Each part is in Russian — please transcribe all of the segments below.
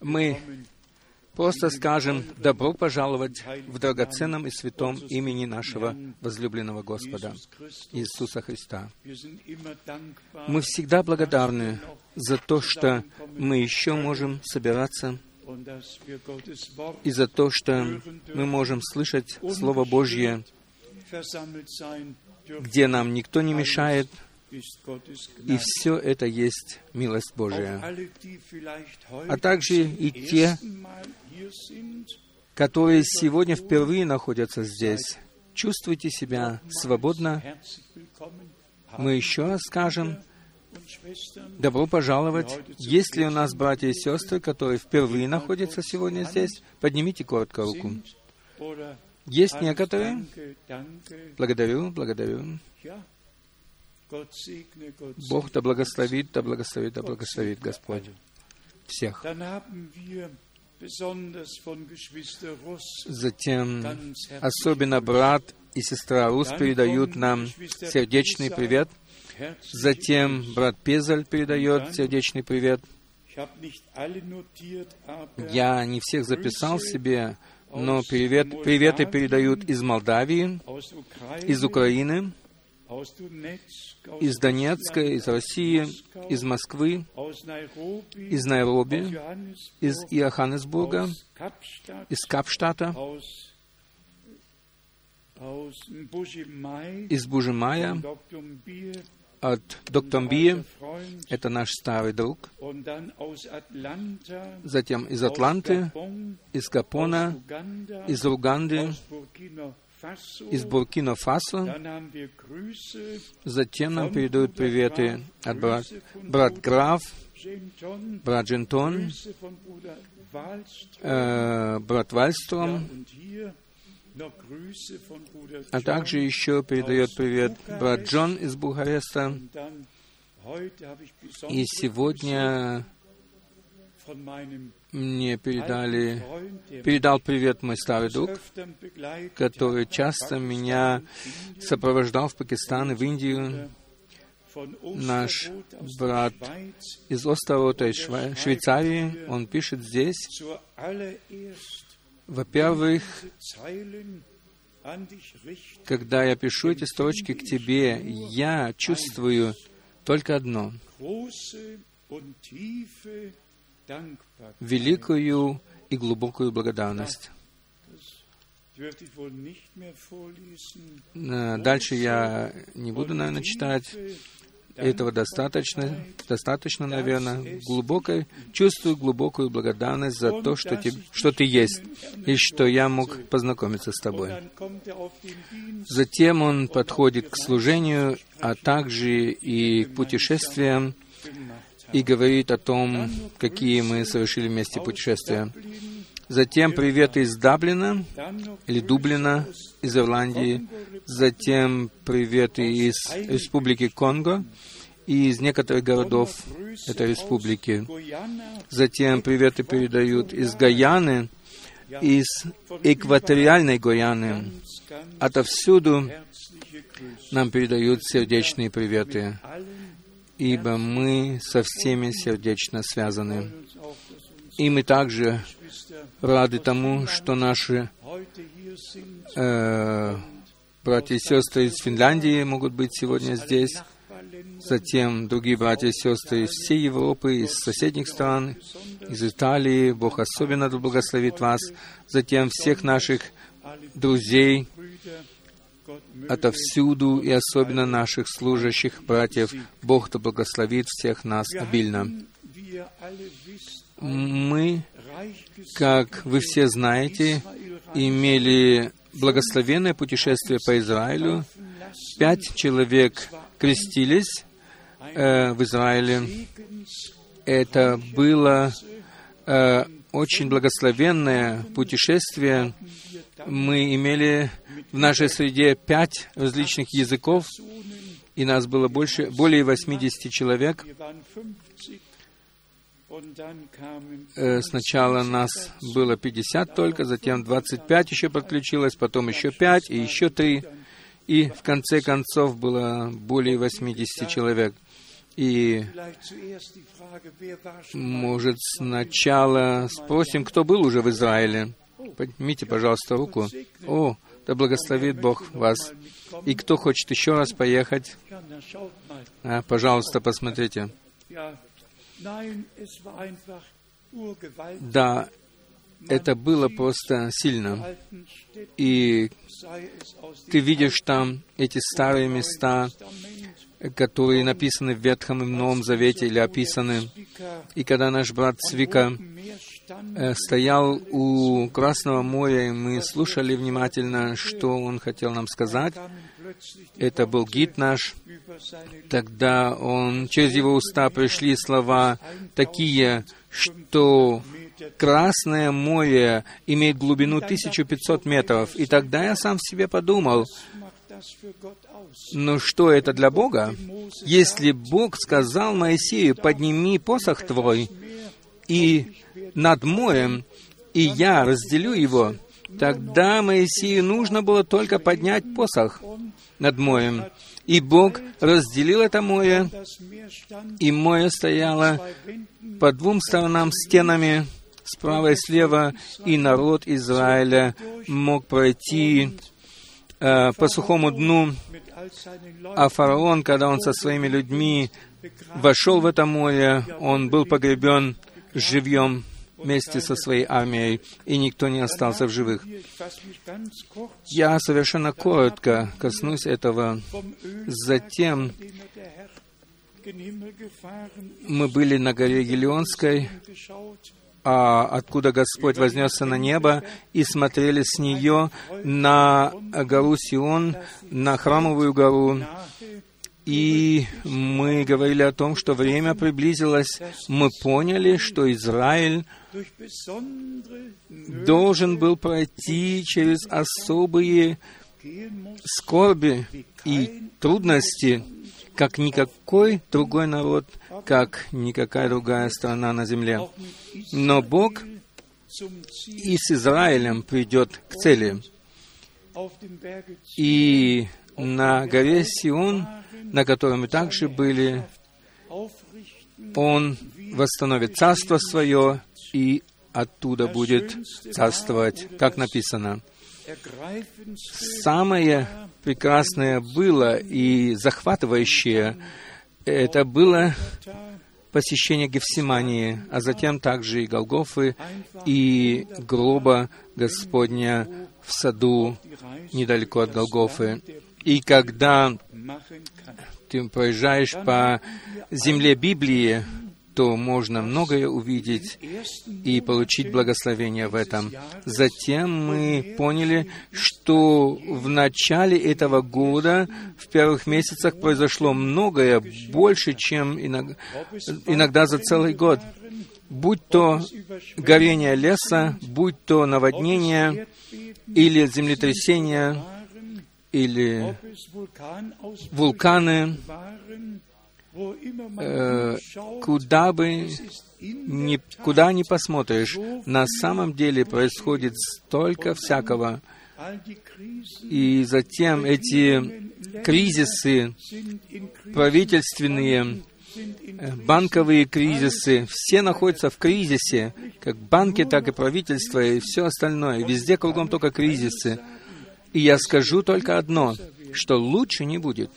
Мы просто скажем «Добро пожаловать в драгоценном и святом имени нашего возлюбленного Господа Иисуса Христа». Мы всегда благодарны за то, что мы еще можем собираться и за то, что мы можем слышать Слово Божье, где нам никто не мешает, и все это есть милость Божия. А также и те, которые сегодня впервые находятся здесь. Чувствуйте себя свободно. Мы еще раз скажем, добро пожаловать. Есть ли у нас братья и сестры, которые впервые находятся сегодня здесь? Поднимите коротко руку. Есть некоторые? Благодарю, благодарю. Бог да благословит, да благословит, да благословит Господь всех. Затем особенно брат и сестра Рус передают нам сердечный привет. Затем брат Пезаль передает сердечный привет. Я не всех записал себе, но привет, приветы передают из Молдавии, из Украины, из Донецка, из России, из Москвы, из Найроби, из Иоханнесбурга, из Капштата, из Бужемая, от Доктомбии, это наш старый друг, затем из Атланты, из Гапона, из Руганды, из Буркина-Фасо. Затем нам передают приветы от брат, брат Граф, брат Джентон, э, брат Вальстром, а также еще передает привет брат Джон из Бухареста. И сегодня мне передали, передал привет мой старый друг, который часто меня сопровождал в Пакистан и в Индию. Наш брат из Острота, из Швейцарии, он пишет здесь, во-первых, когда я пишу эти строчки к тебе, я чувствую только одно великую и глубокую благодарность. Э, дальше я не буду, наверное, читать. Этого достаточно, достаточно, наверное, глубокой, чувствую глубокую благодарность за то, что, ты, что ты есть, и что я мог познакомиться с тобой. Затем он подходит к служению, а также и к путешествиям, и говорит о том, какие мы совершили вместе путешествия. Затем привет из Даблина или Дублина, из Ирландии. Затем приветы из Республики Конго и из некоторых городов этой республики. Затем приветы передают из Гаяны, из экваториальной Гаяны. Отовсюду нам передают сердечные приветы ибо мы со всеми сердечно связаны. И мы также рады тому, что наши э, братья и сестры из Финляндии могут быть сегодня здесь, затем другие братья и сестры из всей Европы, из соседних стран, из Италии. Бог особенно благословит вас. Затем всех наших друзей, отовсюду и особенно наших служащих братьев. Бог да благословит всех нас обильно. Мы, как вы все знаете, имели благословенное путешествие по Израилю. Пять человек крестились э, в Израиле. Это было э, очень благословенное путешествие. Мы имели в нашей среде пять различных языков, и нас было больше, более 80 человек. Э, сначала нас было 50 только, затем 25 еще подключилось, потом еще 5 и еще 3. И в конце концов было более 80 человек. И, может, сначала спросим, кто был уже в Израиле. Поднимите, пожалуйста, руку. О, да благословит Бог вас. И кто хочет еще раз поехать, а, пожалуйста, посмотрите. Да, это было просто сильно. И ты видишь там эти старые места, которые написаны в Ветхом и Новом Завете или описаны. И когда наш брат Цвика э, стоял у Красного моря, и мы слушали внимательно, что он хотел нам сказать, это был гид наш, тогда он, через его уста пришли слова такие, что Красное море имеет глубину 1500 метров. И тогда я сам себе подумал, ну что это для Бога? Если Бог сказал Моисею, подними посох твой и над морем, и я разделю его, тогда Моисею нужно было только поднять посох над морем. И Бог разделил это море, и море стояло по двум сторонам стенами, справа и слева, и народ Израиля мог пройти э, по сухому дну, а фараон, когда он со своими людьми вошел в это море, он был погребен живьем вместе со своей армией, и никто не остался в живых. Я совершенно коротко коснусь этого. Затем мы были на горе Гелионской, а, откуда Господь вознесся на небо, и смотрели с нее на гору Сион, на храмовую гору, и мы говорили о том, что время приблизилось. Мы поняли, что Израиль должен был пройти через особые скорби и трудности, как никакой другой народ, как никакая другая страна на земле. Но Бог и с Израилем придет к цели. И на горе Сион на котором мы также были, Он восстановит царство свое и оттуда будет царствовать, как написано. Самое прекрасное было и захватывающее, это было посещение Гефсимании, а затем также и Голгофы, и гроба Господня в саду недалеко от Голгофы. И когда ты проезжаешь по земле Библии, то можно многое увидеть и получить благословение в этом. Затем мы поняли, что в начале этого года, в первых месяцах, произошло многое, больше, чем иногда за целый год. Будь то горение леса, будь то наводнение или землетрясение, или вулканы, э, куда бы ни, куда ни посмотришь, на самом деле происходит столько всякого. И затем эти кризисы, правительственные, э, банковые кризисы, все находятся в кризисе, как банки, так и правительство, и все остальное. Везде кругом только кризисы. И я скажу только одно, что лучше не будет.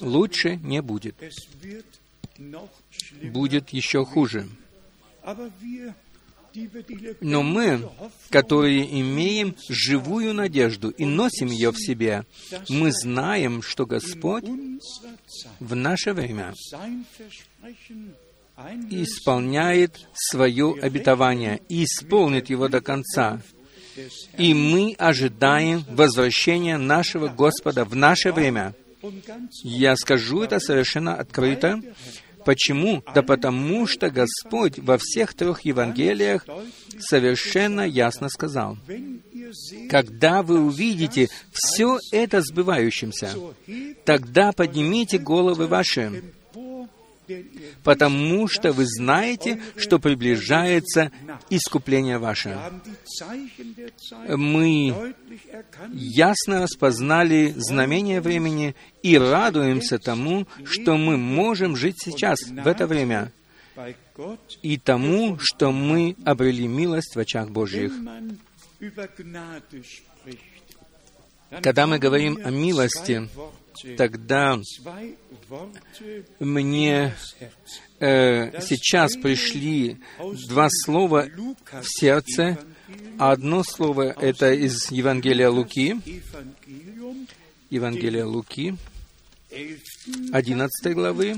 Лучше не будет. Будет еще хуже. Но мы, которые имеем живую надежду и носим ее в себе, мы знаем, что Господь в наше время исполняет свое обетование и исполнит его до конца. И мы ожидаем возвращения нашего Господа в наше время. Я скажу это совершенно открыто. Почему? Да потому что Господь во всех трех Евангелиях совершенно ясно сказал, когда вы увидите все это сбывающимся, тогда поднимите головы ваши, потому что вы знаете, что приближается искупление ваше. Мы ясно распознали знамение времени и радуемся тому, что мы можем жить сейчас, в это время, и тому, что мы обрели милость в очах Божьих. Когда мы говорим о милости, тогда мне э, сейчас пришли два слова в сердце. Одно слово — это из Евангелия Луки, Евангелия Луки, 11 главы,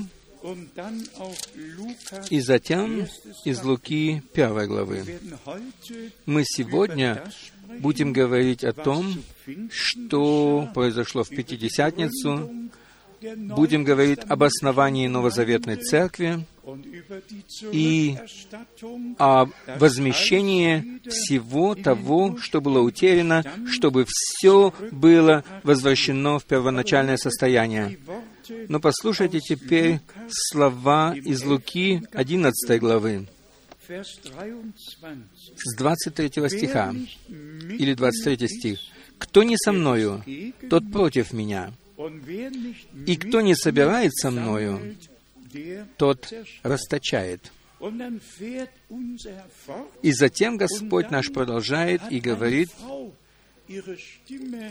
и затем из Луки 1 главы. Мы сегодня будем говорить о том, что произошло в Пятидесятницу, будем говорить об основании Новозаветной Церкви и о возмещении всего того, что было утеряно, чтобы все было возвращено в первоначальное состояние. Но послушайте теперь слова из Луки 11 главы с 23 стиха, или 23 стих. «Кто не со мною, тот против меня, и кто не собирает со мною, тот расточает». И затем Господь наш продолжает и говорит,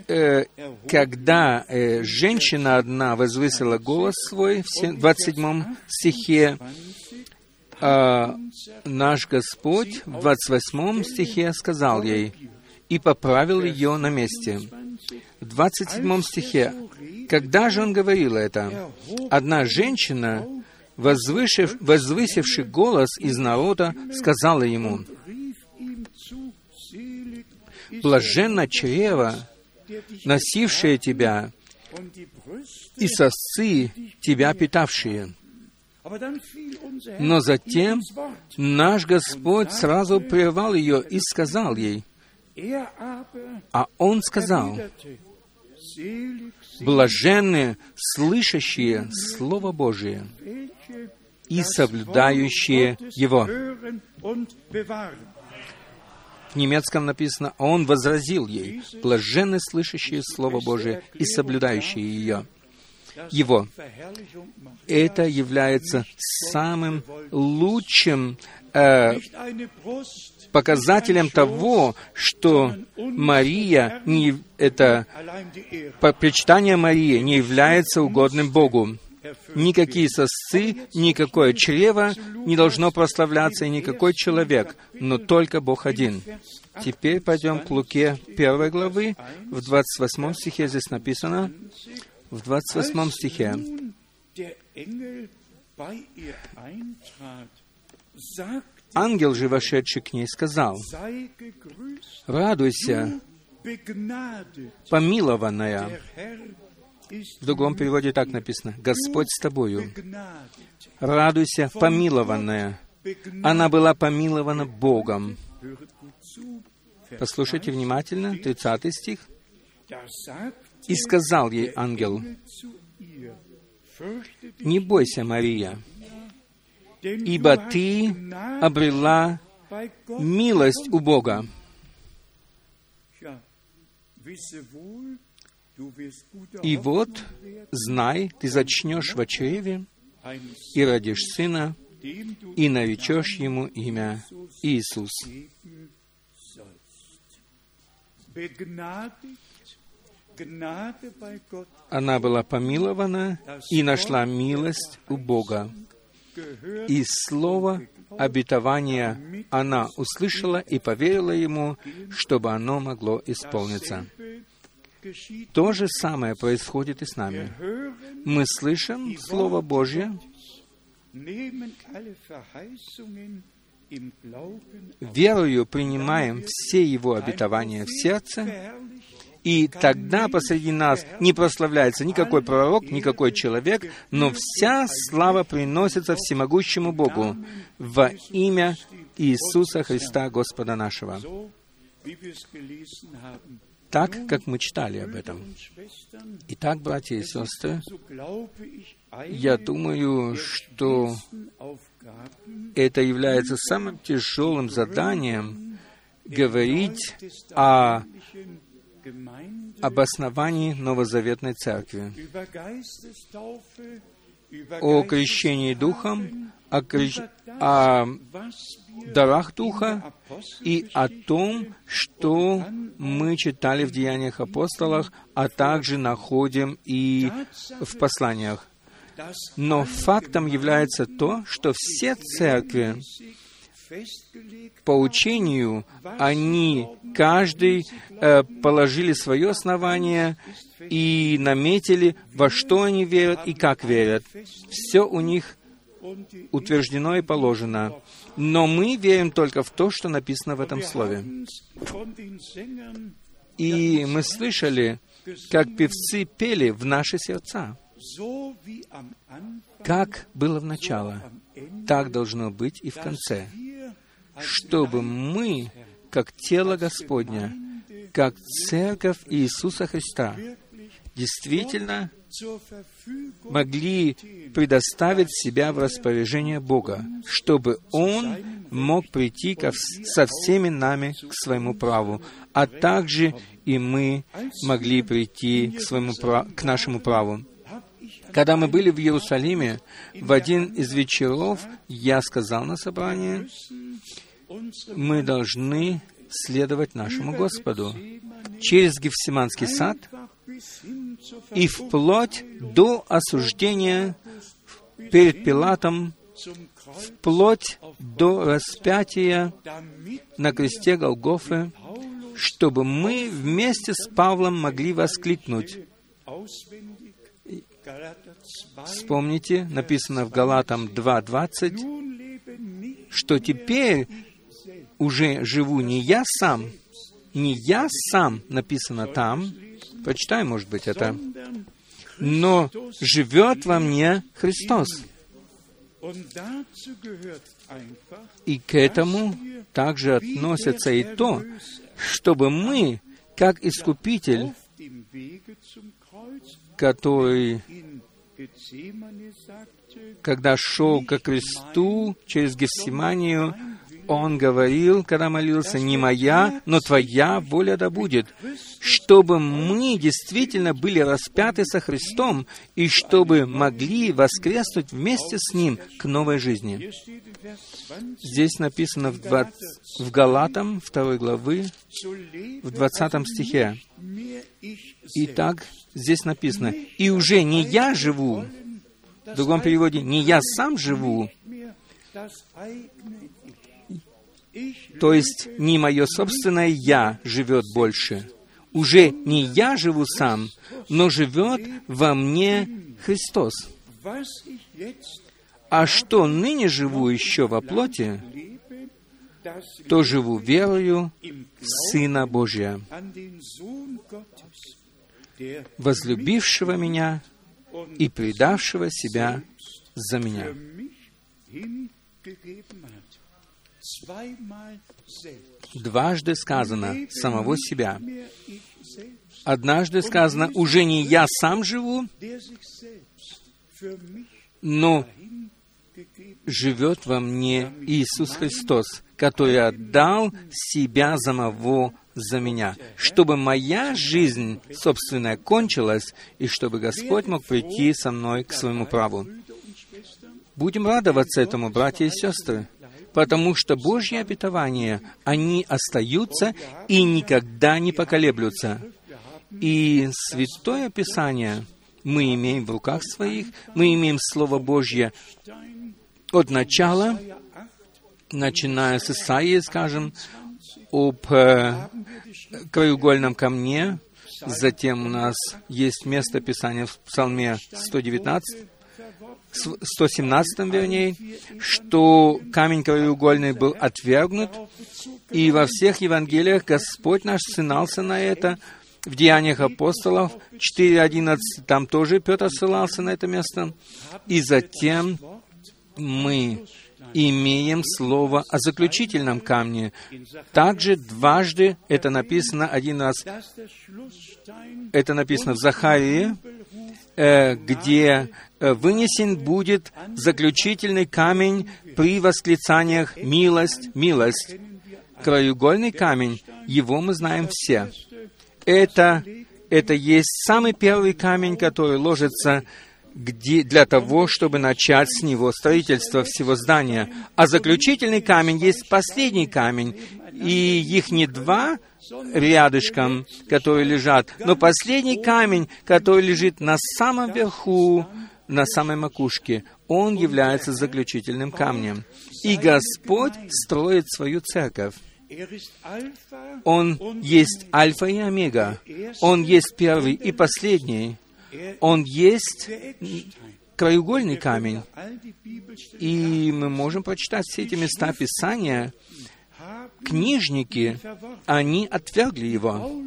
э, когда э, женщина одна возвысила голос свой в 27 стихе, а наш Господь в 28 стихе сказал ей, и поправил ее на месте. В 27 стихе, когда же он говорил это? Одна женщина, возвышив, возвысивший голос из народа, сказала ему, «Блаженно чрево, носившее тебя, и сосцы тебя питавшие». Но затем наш Господь сразу прервал ее и сказал ей, а Он сказал, блаженные, слышащие Слово Божие и соблюдающие его. В немецком написано, а он возразил ей, блаженны слышащие Слово Божие и соблюдающие ее его. Это является самым лучшим э, показателем того, что Мария, не, это причитание Марии не является угодным Богу. Никакие сосцы, никакое чрево не должно прославляться, и никакой человек, но только Бог один. Теперь пойдем к Луке первой главы. В 28 стихе здесь написано, в 28 стихе. Ангел же, вошедший к ней, сказал, «Радуйся, помилованная». В другом переводе так написано, «Господь с тобою». «Радуйся, помилованная». Она была помилована Богом. Послушайте внимательно, 30 стих. И сказал ей ангел, «Не бойся, Мария, ибо ты обрела милость у Бога. И вот, знай, ты зачнешь в чреве и родишь сына, и наречешь ему имя Иисус. Она была помилована и нашла милость у Бога. И слово обетования она услышала и поверила ему, чтобы оно могло исполниться. То же самое происходит и с нами. Мы слышим Слово Божье, верою принимаем все Его обетования в сердце и тогда посреди нас не прославляется никакой пророк, никакой человек, но вся слава приносится всемогущему Богу во имя Иисуса Христа, Господа нашего. так, как мы читали об этом. Итак, братья и сестры, я думаю, что это является самым тяжелым заданием говорить о обосновании Новозаветной Церкви, о крещении Духом, о, крещ... о дарах Духа и о том, что мы читали в Деяниях апостолах, а также находим и в посланиях. Но фактом является то, что все церкви по учению, они, каждый, э, положили свое основание и наметили, во что они верят и как верят. Все у них утверждено и положено. Но мы верим только в то, что написано в этом слове. И мы слышали, как певцы пели в наши сердца. Как было в начале, так должно быть и в конце. Чтобы мы, как тело Господня, как церковь Иисуса Христа, действительно могли предоставить себя в распоряжение Бога, чтобы Он мог прийти ко, со всеми нами к своему праву, а также и мы могли прийти к, своему, к нашему праву. Когда мы были в Иерусалиме, в один из вечеров я сказал на собрании, мы должны следовать нашему Господу через Гефсиманский сад и вплоть до осуждения перед Пилатом, вплоть до распятия на кресте Голгофы, чтобы мы вместе с Павлом могли воскликнуть. Вспомните, написано в Галатам 2.20, что теперь уже живу не я сам, не я сам написано там, прочитай, может быть, это, но живет во мне Христос. И к этому также относится и то, чтобы мы, как Искупитель, который, когда шел ко кресту через Гефсиманию, он говорил, когда молился, «Не моя, но Твоя воля да будет», чтобы мы действительно были распяты со Христом и чтобы могли воскреснуть вместе с Ним к новой жизни. Здесь написано в, 20, в Галатам 2 главы, в 20 стихе. Итак, здесь написано, «И уже не я живу», в другом переводе, «не я сам живу», то есть не мое собственное «я» живет больше. Уже не я живу сам, но живет во мне Христос. А что ныне живу еще во плоти, то живу верою в Сына Божия, возлюбившего меня и предавшего себя за меня дважды сказано самого себя. Однажды сказано, уже не я сам живу, но живет во мне Иисус Христос, который отдал себя самого за меня, чтобы моя жизнь собственная кончилась, и чтобы Господь мог прийти со мной к своему праву. Будем радоваться этому, братья и сестры потому что Божьи обетования, они остаются и никогда не поколеблются. И Святое Писание мы имеем в руках своих, мы имеем Слово Божье от начала, начиная с Исаии, скажем, об э, краеугольном камне, затем у нас есть место Писания в Псалме 119, 117 вернее, что камень краеугольный был отвергнут, и во всех Евангелиях Господь наш ссылался на это, в Деяниях апостолов 4.11, там тоже Петр ссылался на это место, и затем мы имеем слово о заключительном камне. Также дважды это написано один раз, это написано в Захарии, где э, вынесен будет заключительный камень при восклицаниях «милость, милость». Краеугольный камень, его мы знаем все. Это, это есть самый первый камень, который ложится где, для того, чтобы начать с него строительство всего здания. А заключительный камень есть последний камень, и их не два рядышком, которые лежат, но последний камень, который лежит на самом верху, на самой макушке, он является заключительным камнем. И Господь строит свою церковь. Он есть Альфа и Омега. Он есть первый и последний. Он есть краеугольный камень. И мы можем прочитать все эти места Писания. Книжники, они отвергли его.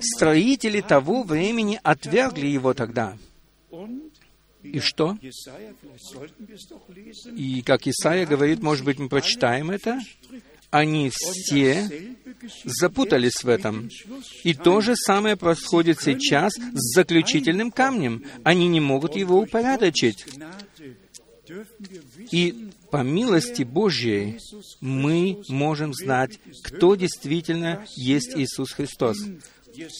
Строители того времени отвергли его тогда. И что? И как Исаия говорит, может быть, мы прочитаем это? Они все запутались в этом. И то же самое происходит сейчас с заключительным камнем. Они не могут его упорядочить. И по милости Божьей мы можем знать, кто действительно есть Иисус Христос.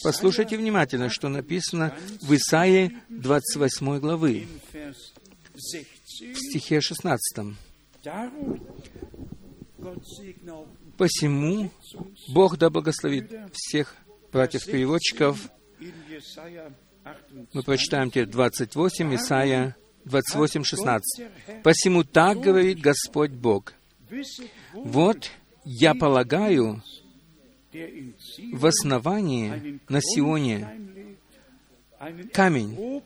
Послушайте внимательно, что написано в Исаии 28 главы, в стихе 16. Посему Бог да благословит всех братьев-переводчиков. Мы прочитаем теперь 28, Исайя 28, 16. «Посему так говорит Господь Бог. Вот я полагаю в основании на Сионе камень,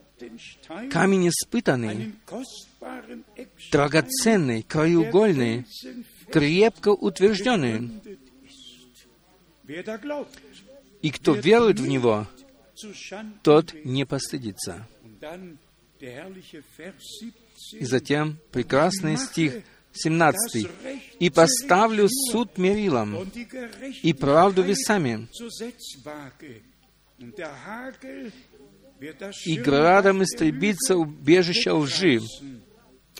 камень испытанный, драгоценный, краеугольный, крепко утвержденный. И кто верует в Него, тот не постыдится. И затем прекрасный стих 17. «И поставлю суд мерилом, и правду весами, и градом истребится убежище лжи,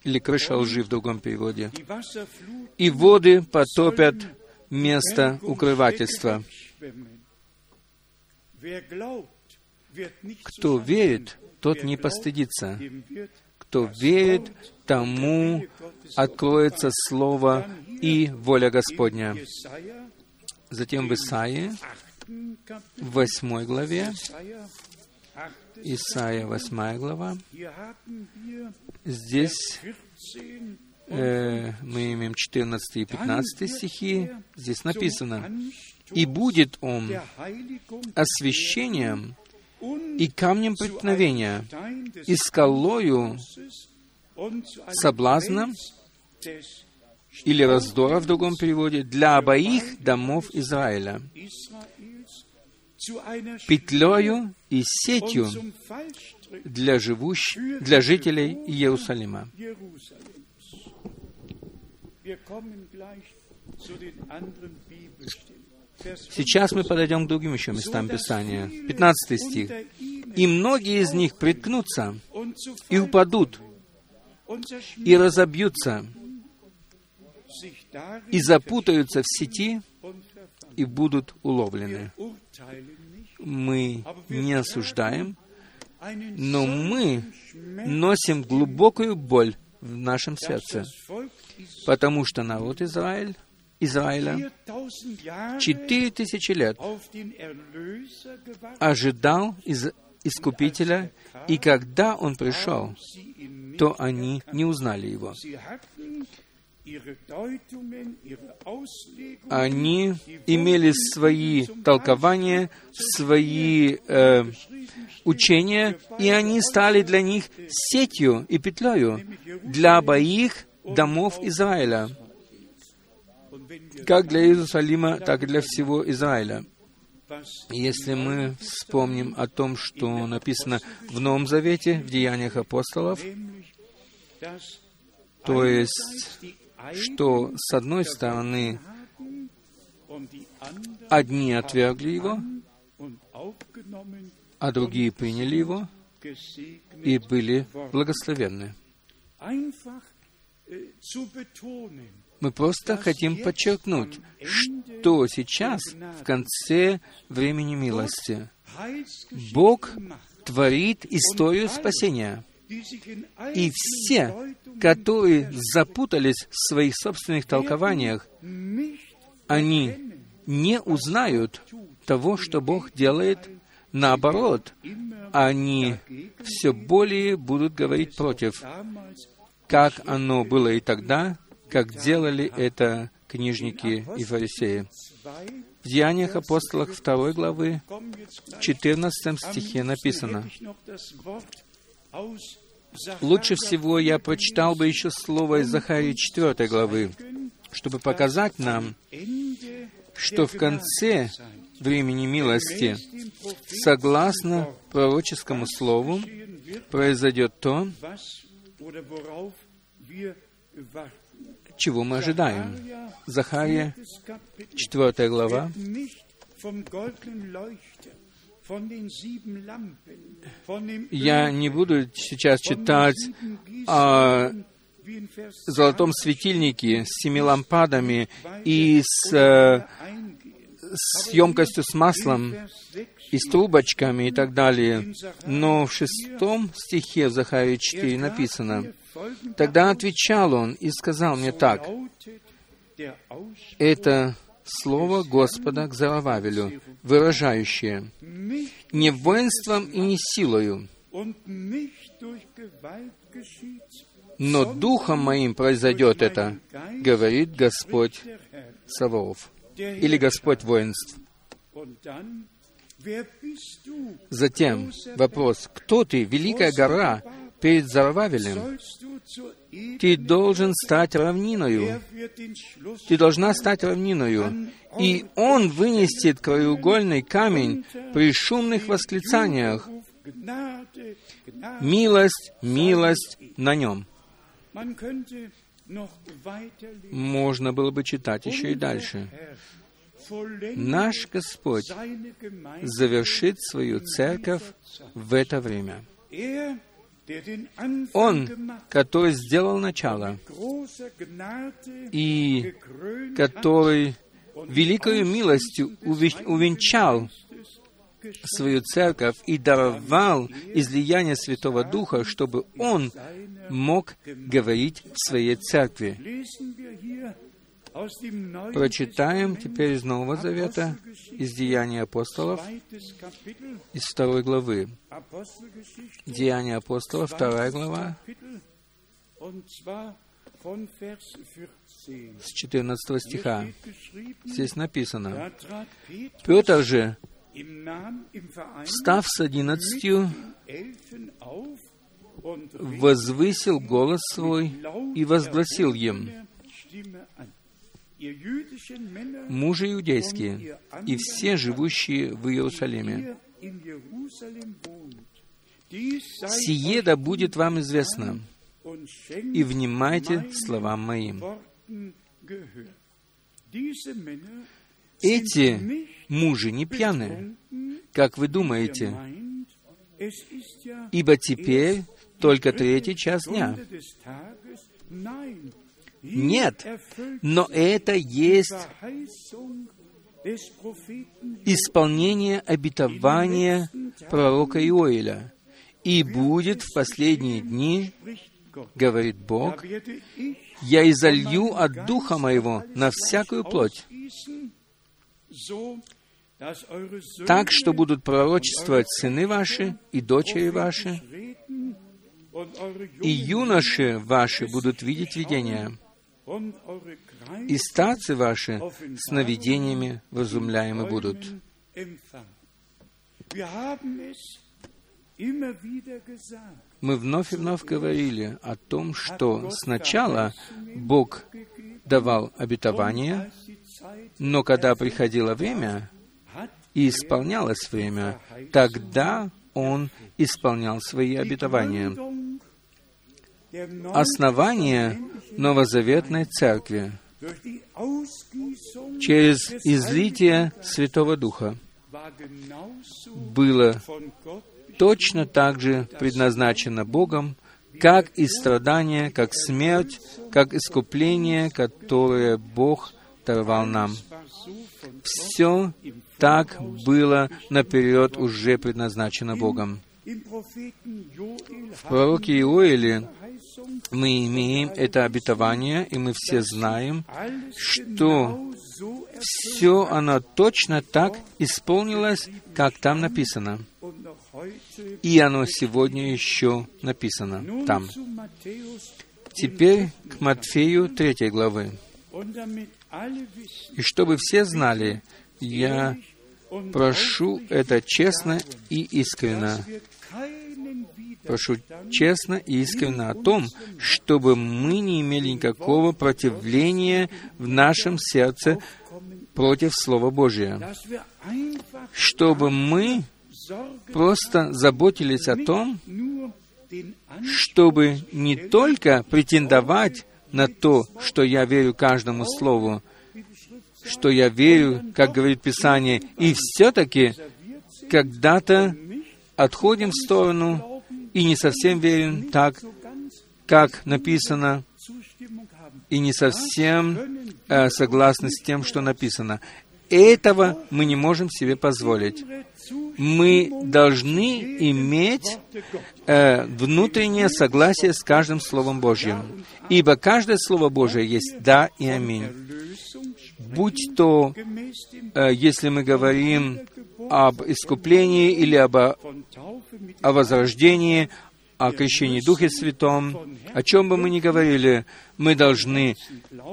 или крыша лжи в другом переводе. И воды потопят место укрывательства. Кто верит, тот не постыдится. Кто верит, тому откроется Слово и воля Господня. Затем в Исаии, в восьмой главе, Исаия, восьмая глава, Здесь э, мы имеем 14 и 15 стихи. Здесь написано, «И будет он освящением и камнем преткновения, и скалою соблазна или раздора в другом переводе для обоих домов Израиля, петлею и сетью для, живущ... для жителей Иерусалима. Сейчас мы подойдем к другим еще местам Писания. 15 стих. «И многие из них приткнутся и упадут, и разобьются, и запутаются в сети, и будут уловлены». Мы не осуждаем, но мы носим глубокую боль в нашем сердце, потому что народ Израиль, Израиля четыре тысячи лет ожидал из Искупителя, и когда Он пришел, то они не узнали Его. Они имели свои толкования, свои э, учения, и они стали для них сетью и петлею для обоих домов Израиля, как для Иерусалима, так и для всего Израиля. Если мы вспомним о том, что написано в Новом Завете, в Деяниях апостолов, То есть, что с одной стороны одни отвергли его, а другие приняли его и были благословенны. Мы просто хотим подчеркнуть, что сейчас, в конце времени милости, Бог творит историю спасения. И все, которые запутались в своих собственных толкованиях, они не узнают того, что Бог делает наоборот. Они все более будут говорить против, как оно было и тогда, как делали это книжники и фарисеи. В Деяниях апостолах 2 главы, 14 стихе написано, Лучше всего я прочитал бы еще слово из Захарии 4 главы, чтобы показать нам, что в конце времени милости, согласно пророческому слову, произойдет то, чего мы ожидаем. Захария, 4 глава, я не буду сейчас читать о золотом светильнике с семи лампадами и с, э, с емкостью с маслом и с трубочками и так далее. Но в шестом стихе в Захарии 4 написано, «Тогда отвечал он и сказал мне так, это слово Господа к Зарававелю, выражающее «не воинством и не силою, но духом моим произойдет это, говорит Господь Саваоф, или Господь воинств». Затем вопрос, кто ты, великая гора, перед Зарававелем? Ты должен стать равниною. Ты должна стать равниною. И он вынесет краеугольный камень при шумных восклицаниях. Милость, милость на нем. Можно было бы читать еще и дальше. Наш Господь завершит свою церковь в это время. Он, который сделал начало и который великою милостью увенчал свою церковь и даровал излияние Святого Духа, чтобы Он мог говорить в своей церкви. Прочитаем теперь из Нового Завета, из Деяний апостолов, из второй главы. Деяния апостолов, вторая глава, с 14 стиха. Здесь написано, «Петр же, встав с одиннадцатью, возвысил голос свой и возгласил им, мужи иудейские и все живущие в Иерусалиме, сие да будет вам известно, и внимайте словам моим. Эти мужи не пьяны, как вы думаете, ибо теперь только третий час дня. Нет, но это есть исполнение обетования пророка Иоиля. «И будет в последние дни, — говорит Бог, — я изолью от Духа Моего на всякую плоть, так что будут пророчествовать сыны ваши и дочери ваши, и юноши ваши будут видеть видения, и старцы ваши сновидениями возумляемы будут. Мы вновь и вновь говорили о том, что сначала Бог давал обетование, но когда приходило время и исполнялось время, тогда Он исполнял свои обетования. Основание новозаветной церкви через излитие Святого Духа было точно так же предназначено Богом, как и страдание, как смерть, как искупление, которое Бог даровал нам. Все так было наперед уже предназначено Богом. В пророке Иоиле мы имеем это обетование, и мы все знаем, что все оно точно так исполнилось, как там написано. И оно сегодня еще написано там. Теперь к Матфею 3 главы. И чтобы все знали, я прошу это честно и искренно. Прошу честно и искренно о том, чтобы мы не имели никакого противления в нашем сердце против Слова Божия. Чтобы мы просто заботились о том, чтобы не только претендовать на то, что я верю каждому слову, что я верю, как говорит Писание, и все-таки когда-то отходим в сторону и не совсем верим так, как написано, и не совсем э, согласны с тем, что написано. Этого мы не можем себе позволить. Мы должны иметь э, внутреннее согласие с каждым Словом Божьим, ибо каждое Слово Божие есть «да» и «аминь». Будь то, э, если мы говорим об искуплении или об, о возрождении, о крещении Духе Святом, о чем бы мы ни говорили, мы должны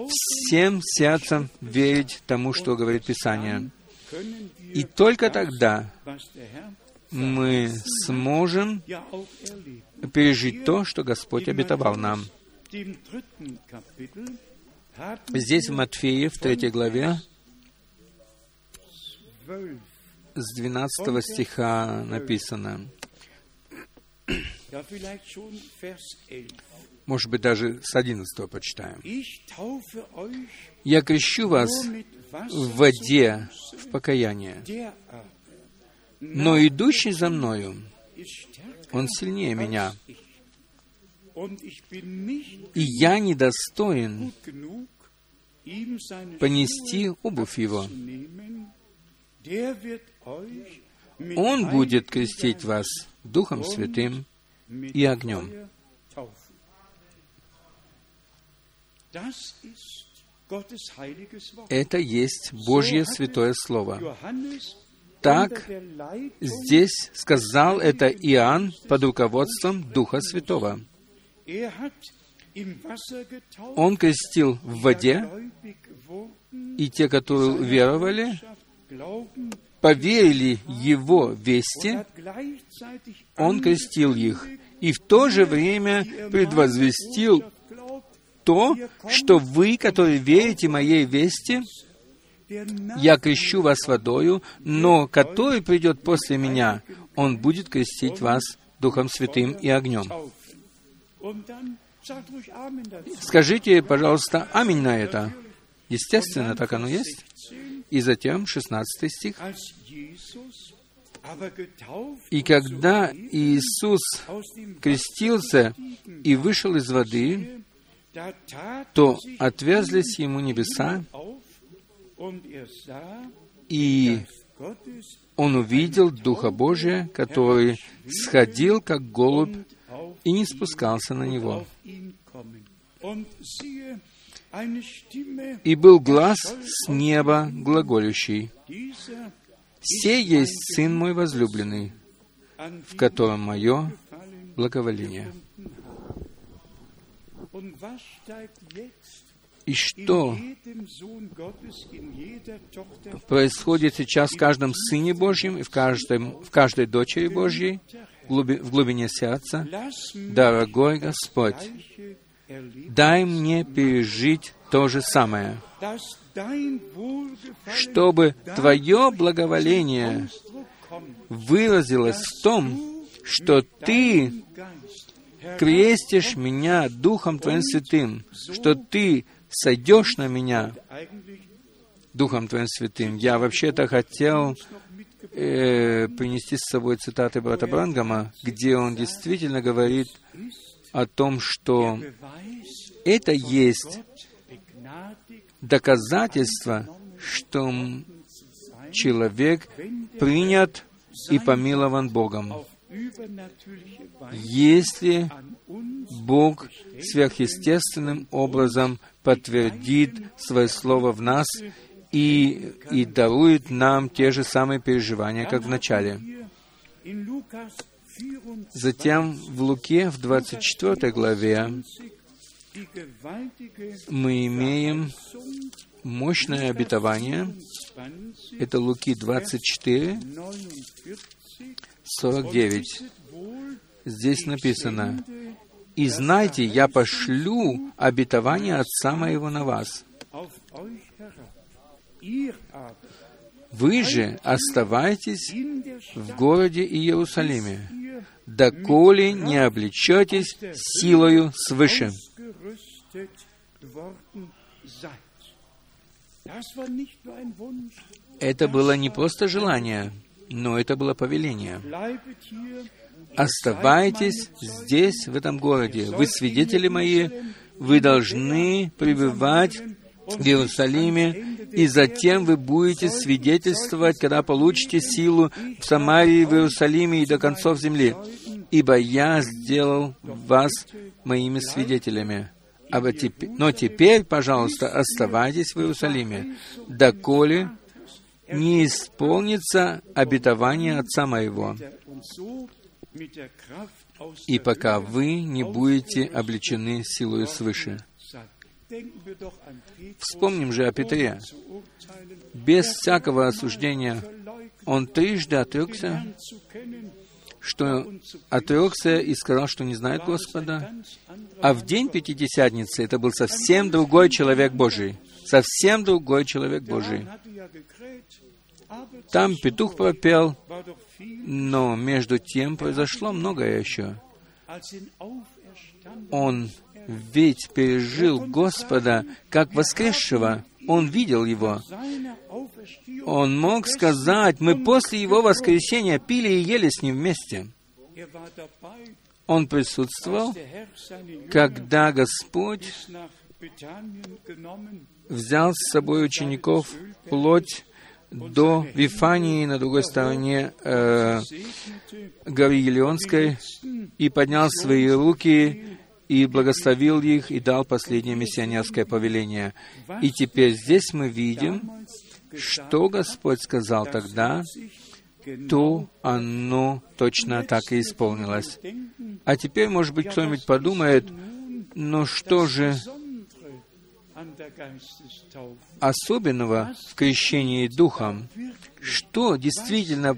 всем сердцем верить тому, что говорит Писание. И только тогда мы сможем пережить то, что Господь обетовал нам. Здесь в Матфея, в третьей главе, с 12 стиха написано, может быть, даже с 11 почитаем. «Я крещу вас в воде в покаяние, но идущий за мною, он сильнее меня, и я недостоин понести обувь его. Он будет крестить вас Духом Святым и огнем. Это есть Божье Святое Слово. Так здесь сказал это Иоанн под руководством Духа Святого. Он крестил в воде, и те, которые веровали, поверили Его вести, Он крестил их, и в то же время предвозвестил то, что вы, которые верите моей вести, я крещу вас водою, но который придет после меня, он будет крестить вас Духом Святым и огнем. Скажите, пожалуйста, аминь на это. Естественно, так оно есть. И затем 16 стих. И когда Иисус крестился и вышел из воды, то отверзлись ему небеса, и он увидел Духа Божия, который сходил, как голубь, и не спускался на него. И был глаз с неба глаголющий. «Се есть Сын мой возлюбленный, в котором мое благоволение». И что происходит сейчас в каждом Сыне Божьем и в, каждом, в каждой дочери Божьей, в глубине сердца? Дорогой Господь, дай мне пережить то же самое, чтобы Твое благоволение выразилось в том, что Ты крестишь меня Духом Твоим Святым, что Ты сойдешь на меня Духом Твоим Святым. Я вообще-то хотел э, принести с собой цитаты брата Брангама, где он действительно говорит о том, что это есть доказательство, что человек принят и помилован Богом. Если Бог сверхъестественным образом подтвердит свое слово в нас и, и дарует нам те же самые переживания, как в начале. Затем в Луке, в 24 главе, мы имеем мощное обетование. Это Луки 24, 49. Здесь написано, «И знайте, я пошлю обетование Отца Моего на вас. Вы же оставайтесь в городе Иерусалиме, доколе не облечетесь силою свыше». Это было не просто желание, но это было повеление. Оставайтесь здесь, в этом городе. Вы свидетели мои, вы должны пребывать в Иерусалиме, и затем вы будете свидетельствовать, когда получите силу в Самарии, в Иерусалиме и до концов земли. Ибо я сделал вас моими свидетелями. А вот теперь, но теперь, пожалуйста, оставайтесь в Иерусалиме, доколе не исполнится обетование Отца Моего, и пока вы не будете обличены силой свыше. Вспомним же о Петре. Без всякого осуждения он трижды отрекся, что отрекся и сказал, что не знает Господа. А в день Пятидесятницы это был совсем другой человек Божий. Совсем другой человек Божий. Там петух пропел, но между тем произошло многое еще. Он ведь пережил Господа как воскресшего. Он видел Его. Он мог сказать, мы после Его воскресения пили и ели с Ним вместе. Он присутствовал, когда Господь взял с собой учеников плоть до Вифании на другой стороне э, горы Елеонской и поднял свои руки и благословил их и дал последнее миссионерское повеление. И теперь здесь мы видим, что Господь сказал тогда, то оно точно так и исполнилось. А теперь, может быть, кто-нибудь подумает, но что же особенного в крещении Духом? Что действительно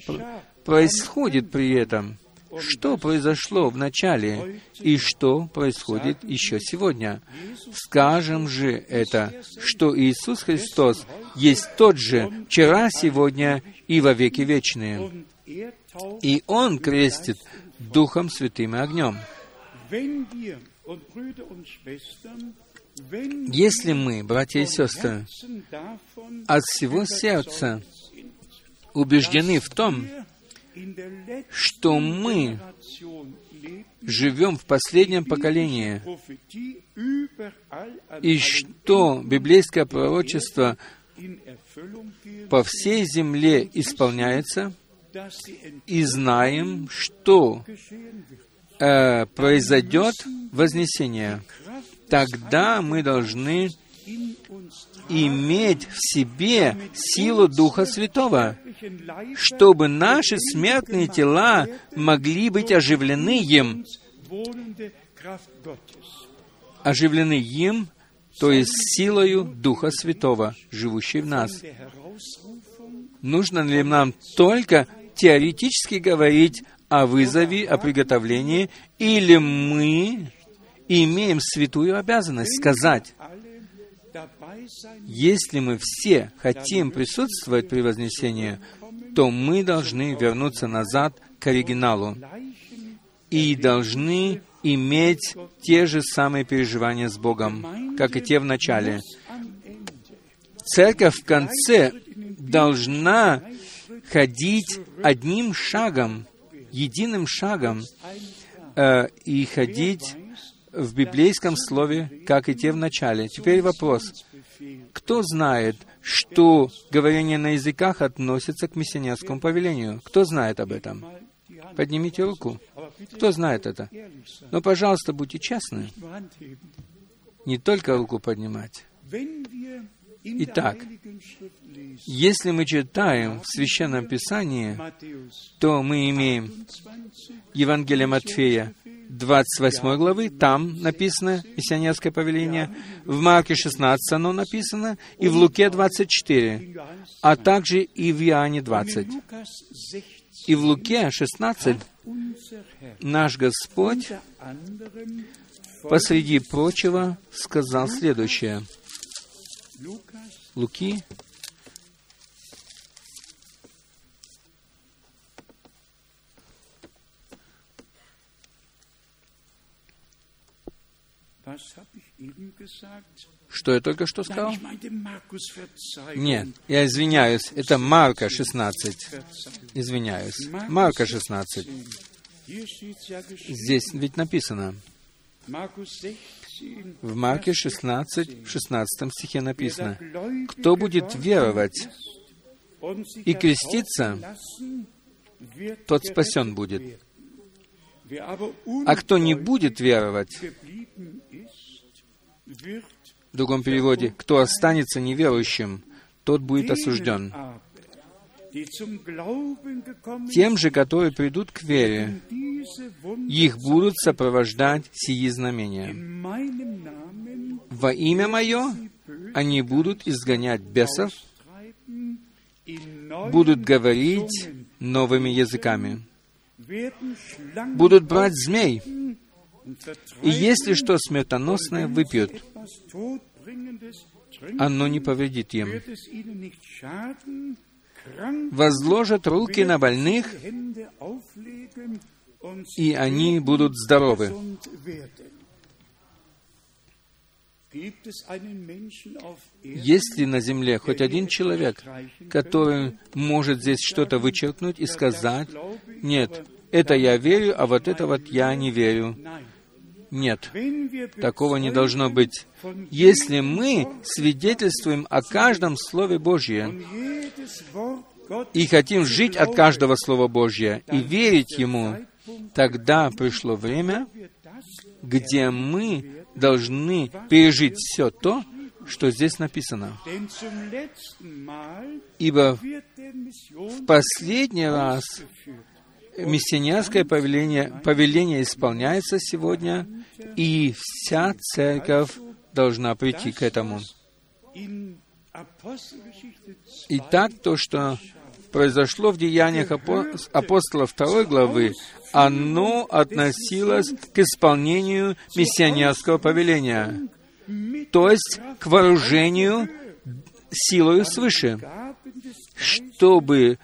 происходит при этом? Что произошло в начале и что происходит еще сегодня? Скажем же это, что Иисус Христос есть тот же вчера, сегодня и во веки вечные. И Он крестит Духом Святым и огнем. Если мы, братья и сестры, от всего сердца убеждены в том, что мы живем в последнем поколении, и что библейское пророчество по всей земле исполняется, и знаем, что э, произойдет вознесение, тогда мы должны иметь в себе силу Духа Святого, чтобы наши смертные тела могли быть оживлены им, оживлены им, то есть силою Духа Святого, живущей в нас. Нужно ли нам только теоретически говорить о вызове, о приготовлении, или мы имеем святую обязанность сказать, если мы все хотим присутствовать при Вознесении, то мы должны вернуться назад к оригиналу и должны иметь те же самые переживания с Богом, как и те в начале. Церковь в конце должна ходить одним шагом, единым шагом, э, и ходить в библейском слове, как и те в начале. Теперь вопрос. Кто знает, что говорение на языках относится к миссионерскому повелению? Кто знает об этом? Поднимите руку. Кто знает это? Но, пожалуйста, будьте честны. Не только руку поднимать. Итак, если мы читаем в Священном Писании, то мы имеем Евангелие Матфея, 28 главы, там написано миссионерское повеление, в Марке 16 оно написано, и в Луке 24, а также и в Иоанне 20. И в Луке 16 наш Господь посреди прочего сказал следующее. Луки Что я только что сказал? Нет, я извиняюсь. Это Марка 16. Извиняюсь. Марка 16. Здесь ведь написано. В Марке 16, в 16 стихе написано, «Кто будет веровать и креститься, тот спасен будет. А кто не будет веровать, в другом переводе, кто останется неверующим, тот будет осужден. Тем же, которые придут к вере, их будут сопровождать сии знамения. Во имя Мое они будут изгонять бесов, будут говорить новыми языками, будут брать змей, и если что смертоносное выпьют, оно не повредит им. Возложат руки на больных, и они будут здоровы. Есть ли на земле хоть один человек, который может здесь что-то вычеркнуть и сказать, нет, это я верю, а вот это вот я не верю. Нет, такого не должно быть. Если мы свидетельствуем о каждом Слове Божьем и хотим жить от каждого Слова Божьего и верить Ему, тогда пришло время, где мы должны пережить все то, что здесь написано. Ибо в последний раз миссионерское повеление, повеление исполняется сегодня, и вся церковь должна прийти к этому. Итак, то, что произошло в деяниях апостолов второй главы, оно относилось к исполнению миссионерского повеления, то есть к вооружению силою свыше, чтобы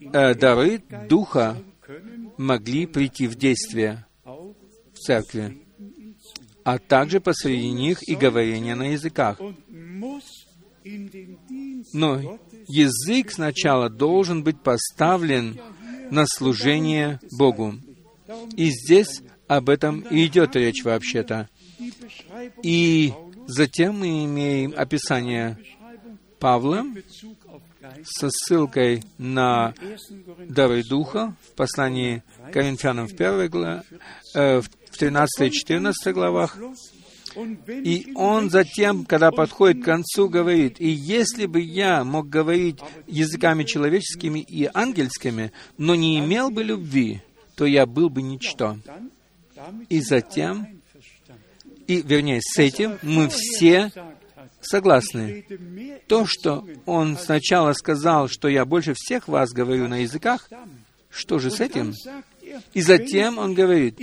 э, дары Духа могли прийти в действие в церкви, а также посреди них и говорение на языках. Но язык сначала должен быть поставлен на служение Богу. И здесь об этом и идет речь вообще-то. И затем мы имеем описание Павла со ссылкой на дары Духа в послании Коринфянам в, первой главе, э, в 13 и 14 главах. И он затем, когда подходит к концу, говорит, «И если бы я мог говорить языками человеческими и ангельскими, но не имел бы любви, то я был бы ничто». И затем, и, вернее, с этим мы все согласны. То, что он сначала сказал, что я больше всех вас говорю на языках, что же с этим? И затем он говорит,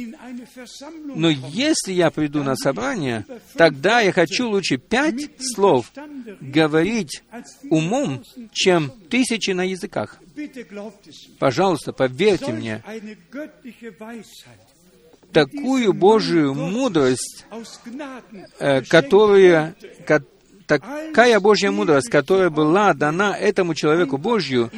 но если я приду на собрание, тогда я хочу лучше пять слов говорить умом, чем тысячи на языках. Пожалуйста, поверьте мне, такую Божию мудрость, э, которая, такая Божья мудрость, которая была дана этому человеку Божью,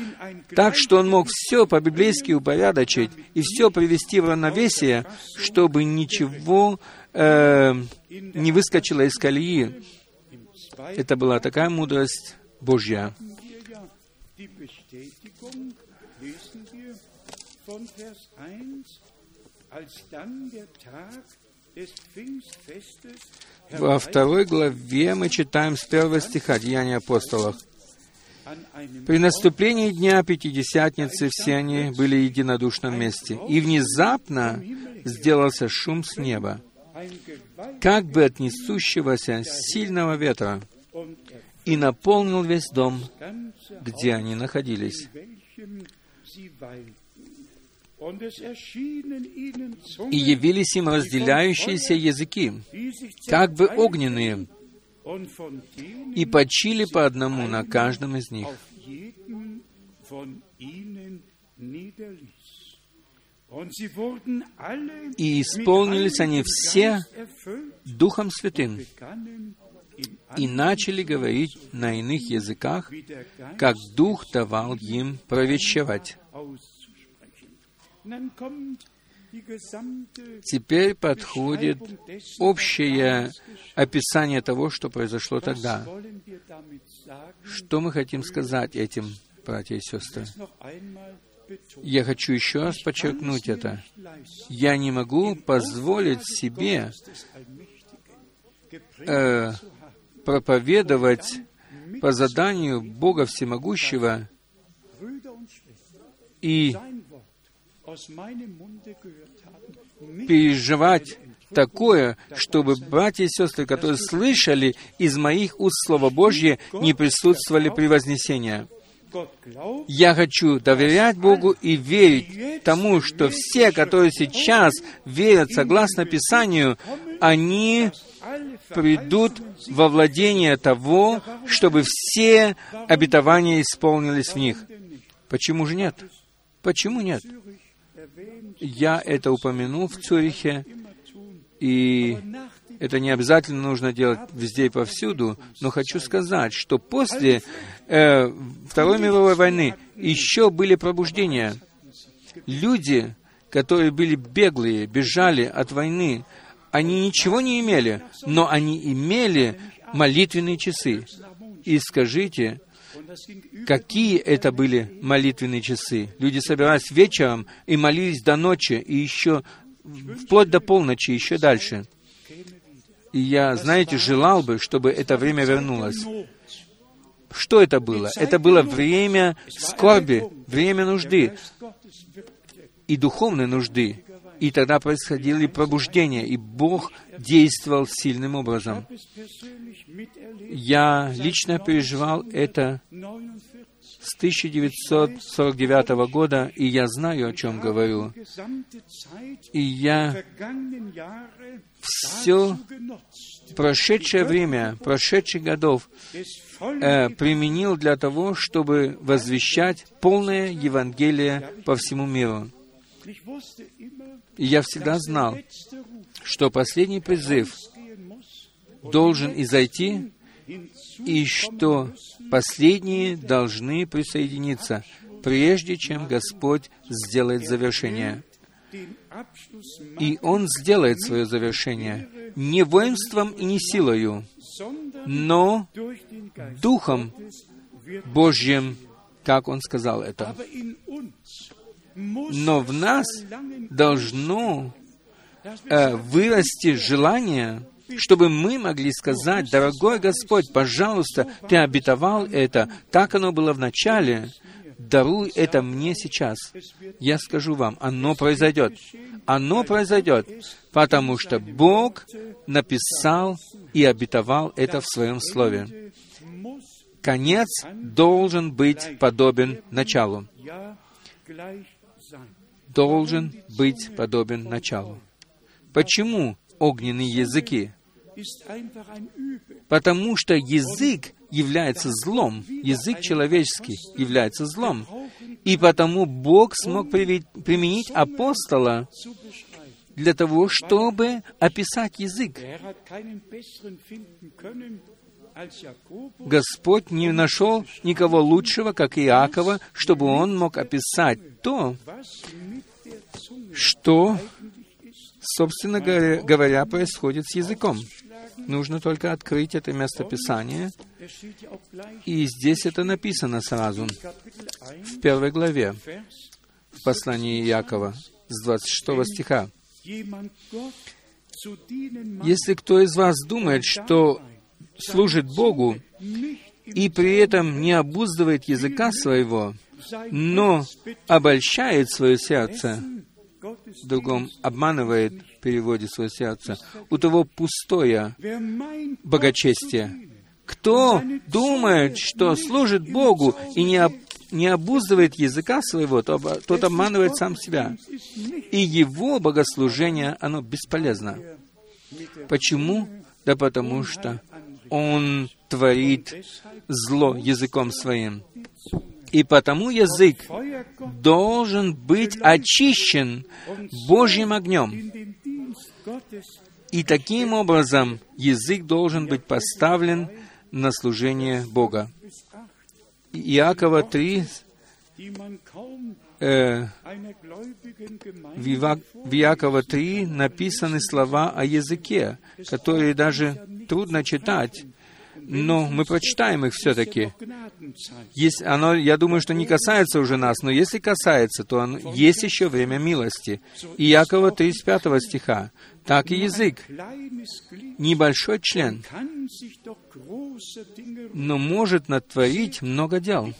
так что он мог все по-библейски упорядочить и все привести в равновесие, чтобы ничего э, не выскочило из колеи. Это была такая мудрость Божья. Во второй главе мы читаем с первого стиха Деяния апостолов. При наступлении Дня Пятидесятницы все они были единодушно вместе, и внезапно сделался шум с неба, как бы от несущегося сильного ветра, и наполнил весь дом, где они находились. И явились им разделяющиеся языки, как бы огненные, и почили по одному на каждом из них. И исполнились они все Духом Святым, и начали говорить на иных языках, как Дух давал им провещевать. Теперь подходит общее описание того, что произошло тогда. Что мы хотим сказать этим, братья и сестры? Я хочу еще раз подчеркнуть это. Я не могу позволить себе э, проповедовать по заданию Бога Всемогущего и переживать такое, чтобы братья и сестры, которые слышали из моих уст Слово Божье, не присутствовали при вознесении. Я хочу доверять Богу и верить тому, что все, которые сейчас верят согласно Писанию, они придут во владение того, чтобы все обетования исполнились в них. Почему же нет? Почему нет? Я это упомянул в Цюрихе, и это не обязательно нужно делать везде и повсюду, но хочу сказать, что после э, Второй мировой войны еще были пробуждения. Люди, которые были беглые, бежали от войны, они ничего не имели, но они имели молитвенные часы. И скажите, какие это были молитвенные часы? Люди собирались вечером и молились до ночи, и еще вплоть до полночи, еще дальше. И я, знаете, желал бы, чтобы это время вернулось. Что это было? Это было время скорби, время нужды и духовной нужды. И тогда происходили пробуждения, и Бог действовал сильным образом. Я лично переживал это с 1949 года, и я знаю, о чем говорю. И я все прошедшее время, прошедших годов э, применил для того, чтобы возвещать полное Евангелие по всему миру. И я всегда знал, что последний призыв должен изойти, и что последние должны присоединиться, прежде чем Господь сделает завершение. И Он сделает свое завершение не воинством и не силою, но Духом Божьим, как Он сказал это но в нас должно э, вырасти желание, чтобы мы могли сказать, дорогой Господь, пожалуйста, Ты обетовал это, так оно было в начале, даруй это мне сейчас. Я скажу вам, оно произойдет. Оно произойдет, потому что Бог написал и обетовал это в Своем Слове. Конец должен быть подобен началу должен быть подобен началу. Почему огненные языки? Потому что язык является злом, язык человеческий является злом. И потому Бог смог применить апостола для того, чтобы описать язык. Господь не нашел никого лучшего, как Иакова, чтобы он мог описать то, что, собственно говоря, происходит с языком. Нужно только открыть это местописание, и здесь это написано сразу, в первой главе, в послании Иакова, с 26 стиха. Если кто из вас думает, что служит Богу, и при этом не обуздывает языка своего, но обольщает свое сердце, в другом обманывает в переводе свое сердце, у того пустое богочестие. Кто думает, что служит Богу и не, об, не обуздывает языка своего, то, тот обманывает сам себя. И его богослужение, оно бесполезно. Почему? Да потому что он творит зло языком своим. И потому язык должен быть очищен Божьим огнем. И таким образом язык должен быть поставлен на служение Бога. Иакова 3, э, в Иакова 3 написаны слова о языке, которые даже трудно читать, но мы прочитаем их все-таки. Есть, оно, я думаю, что не касается уже нас, но если касается, то он, есть еще время милости. И Якова 35 стиха. Так и язык. Небольшой член, но может натворить много дел.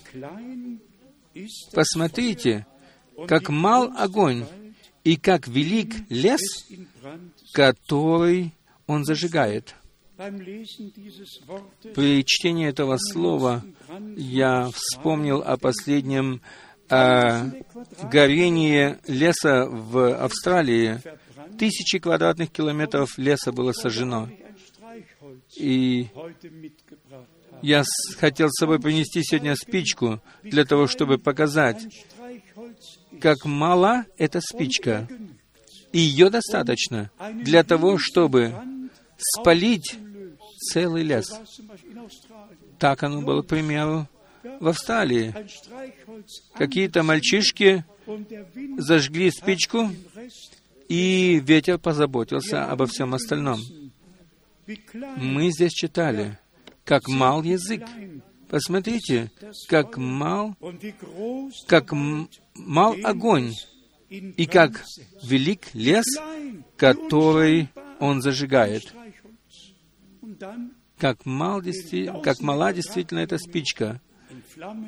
Посмотрите, как мал огонь и как велик лес, который он зажигает. При чтении этого слова я вспомнил о последнем э, горении леса в Австралии. Тысячи квадратных километров леса было сожжено. И я хотел с собой принести сегодня спичку для того, чтобы показать, как мала эта спичка. И ее достаточно для того, чтобы спалить целый лес. Так оно было, к примеру, в Австралии. Какие-то мальчишки зажгли спичку, и ветер позаботился обо всем остальном. Мы здесь читали, как мал язык. Посмотрите, как мал, как мал огонь, и как велик лес, который он зажигает. Как, мал, как мала действительно эта спичка,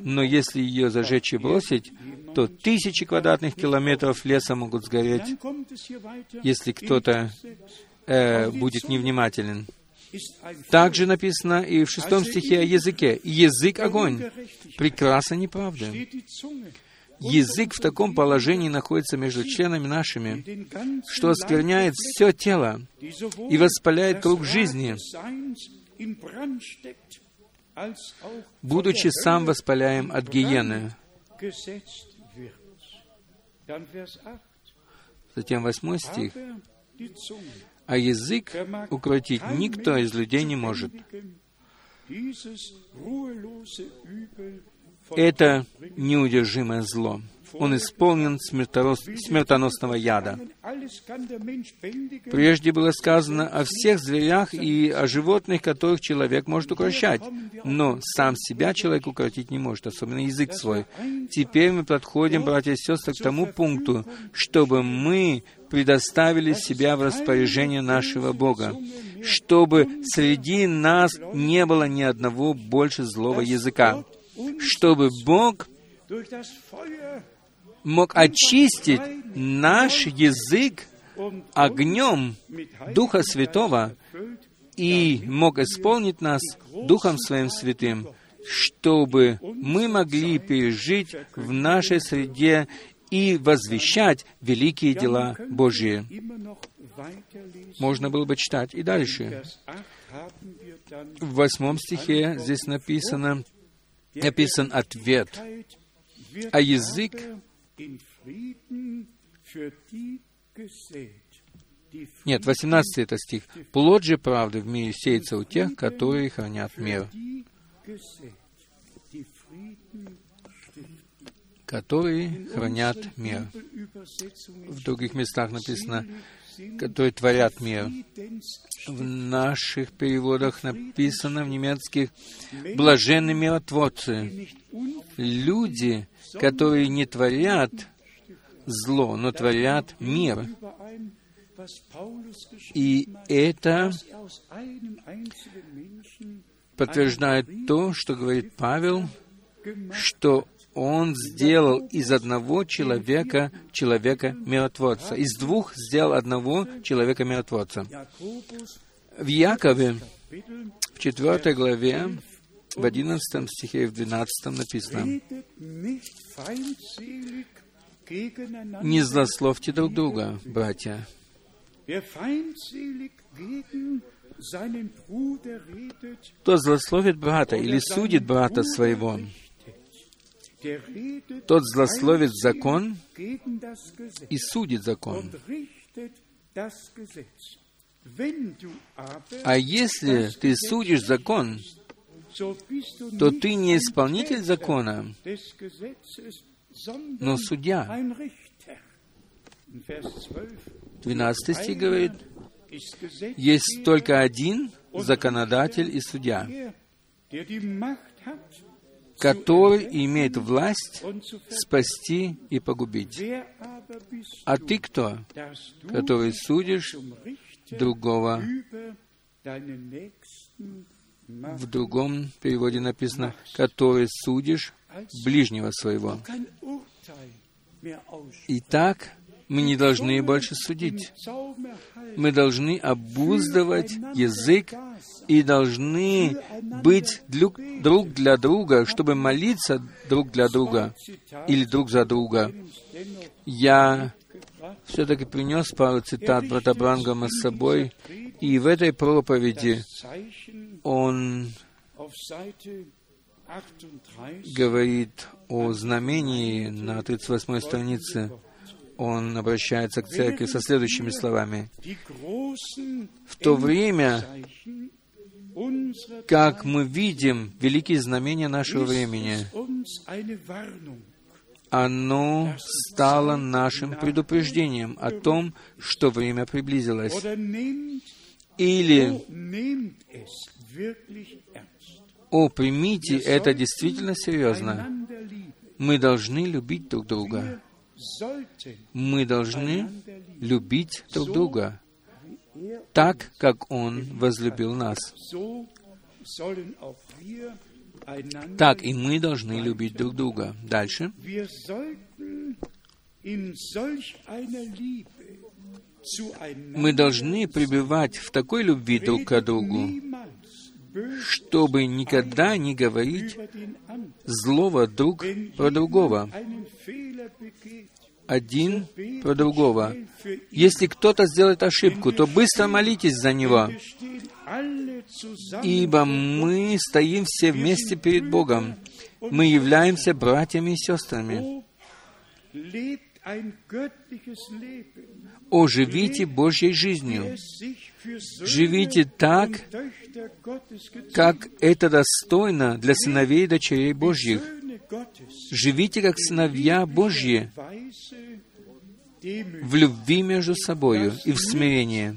но если ее зажечь и бросить, то тысячи квадратных километров леса могут сгореть, если кто-то э, будет невнимателен. Также написано и в шестом стихе о языке. «Язык — огонь, прекрасно неправда». Язык в таком положении находится между членами нашими, что оскверняет все тело и воспаляет круг жизни, будучи сам воспаляем от гиены. Затем восьмой стих. А язык укротить никто из людей не может. Это неудержимое зло. Он исполнен смертоносного яда. Прежде было сказано о всех зверях и о животных, которых человек может укрощать, но сам себя человек укротить не может, особенно язык свой. Теперь мы подходим, братья и сестры, к тому пункту, чтобы мы предоставили себя в распоряжение нашего Бога, чтобы среди нас не было ни одного больше злого языка чтобы Бог мог очистить наш язык огнем Духа Святого и мог исполнить нас Духом Своим Святым, чтобы мы могли пережить в нашей среде и возвещать великие дела Божьи. Можно было бы читать и дальше. В восьмом стихе здесь написано, написан ответ, а язык Нет, 18 это стих. «Плод же правды в мире сеется у тех, которые хранят мир». которые хранят мир. В других местах написано, которые творят мир. В наших переводах написано в немецких «блаженны миротворцы». Люди, которые не творят зло, но творят мир. И это подтверждает то, что говорит Павел, что он сделал из одного человека человека-миротворца. Из двух сделал одного человека-миротворца. В Якове, в четвертой главе, в одиннадцатом стихе и в двенадцатом написано, «Не злословьте друг друга, братья, кто злословит брата или судит брата своего, тот злословит закон и судит закон. А если ты судишь закон, то ты не исполнитель закона, но судья. 12 стих говорит, есть только один законодатель и судья, который имеет власть спасти и погубить. А ты кто, который судишь другого? В другом переводе написано, который судишь ближнего своего. Итак, мы не должны больше судить. Мы должны обуздывать язык и должны быть друг для друга, чтобы молиться друг для друга или друг за друга. Я все-таки принес пару цитат брата Брангама с собой, и в этой проповеди он говорит о знамении на 38 странице он обращается к церкви со следующими словами. В то время, как мы видим великие знамения нашего времени, оно стало нашим предупреждением о том, что время приблизилось. Или «О, примите это действительно серьезно. Мы должны любить друг друга. Мы должны любить друг друга так, как Он возлюбил нас. Так и мы должны любить друг друга. Дальше. Мы должны пребывать в такой любви друг к другу, чтобы никогда не говорить злого друг про другого, один про другого. Если кто-то сделает ошибку, то быстро молитесь за него, ибо мы стоим все вместе перед Богом. Мы являемся братьями и сестрами. О, живите Божьей жизнью. Живите так, как это достойно для сыновей и дочерей Божьих. Живите как сыновья Божьи в любви между собою и в смирении.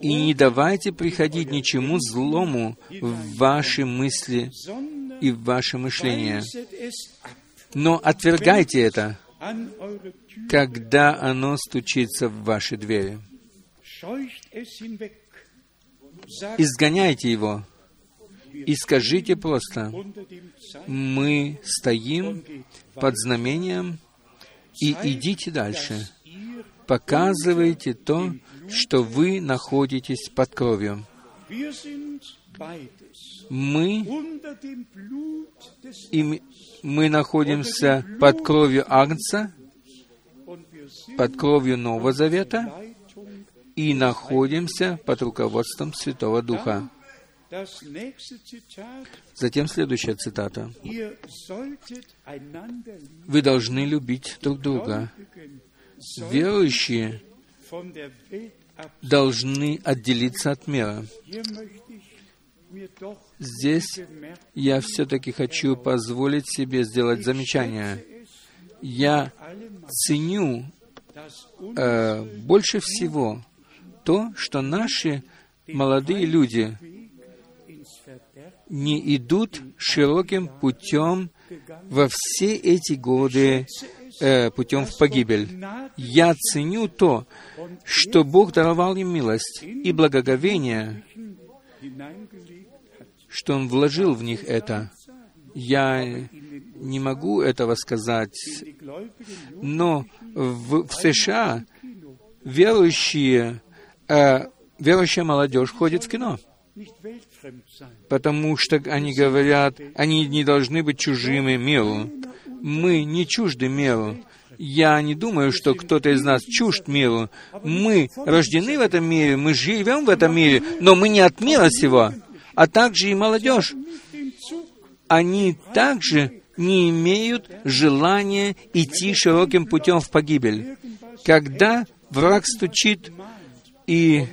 И не давайте приходить ничему злому в ваши мысли и в ваше мышление. Но отвергайте это, когда оно стучится в ваши двери. Изгоняйте его и скажите просто, мы стоим под знамением, и идите дальше. Показывайте то, что вы находитесь под кровью. Мы, и мы находимся под кровью Агнца, под кровью Нового Завета и находимся под руководством Святого Духа. Затем следующая цитата. «Вы должны любить друг друга, верующие должны отделиться от мира. Здесь я все-таки хочу позволить себе сделать замечание. Я ценю э, больше всего то, что наши молодые люди не идут широким путем во все эти годы э, путем в погибель. Я ценю то, что Бог даровал им милость и благоговение, что Он вложил в них это. Я не могу этого сказать, но в, в США верующие, э, верующая молодежь ходит в кино. Потому что они говорят, они не должны быть чужими миру. Мы не чужды миру. Я не думаю, что кто-то из нас чужд миру. Мы рождены в этом мире, мы живем в этом мире, но мы не от мира сего. А также и молодежь. Они также не имеют желания идти широким путем в погибель. Когда враг стучит и.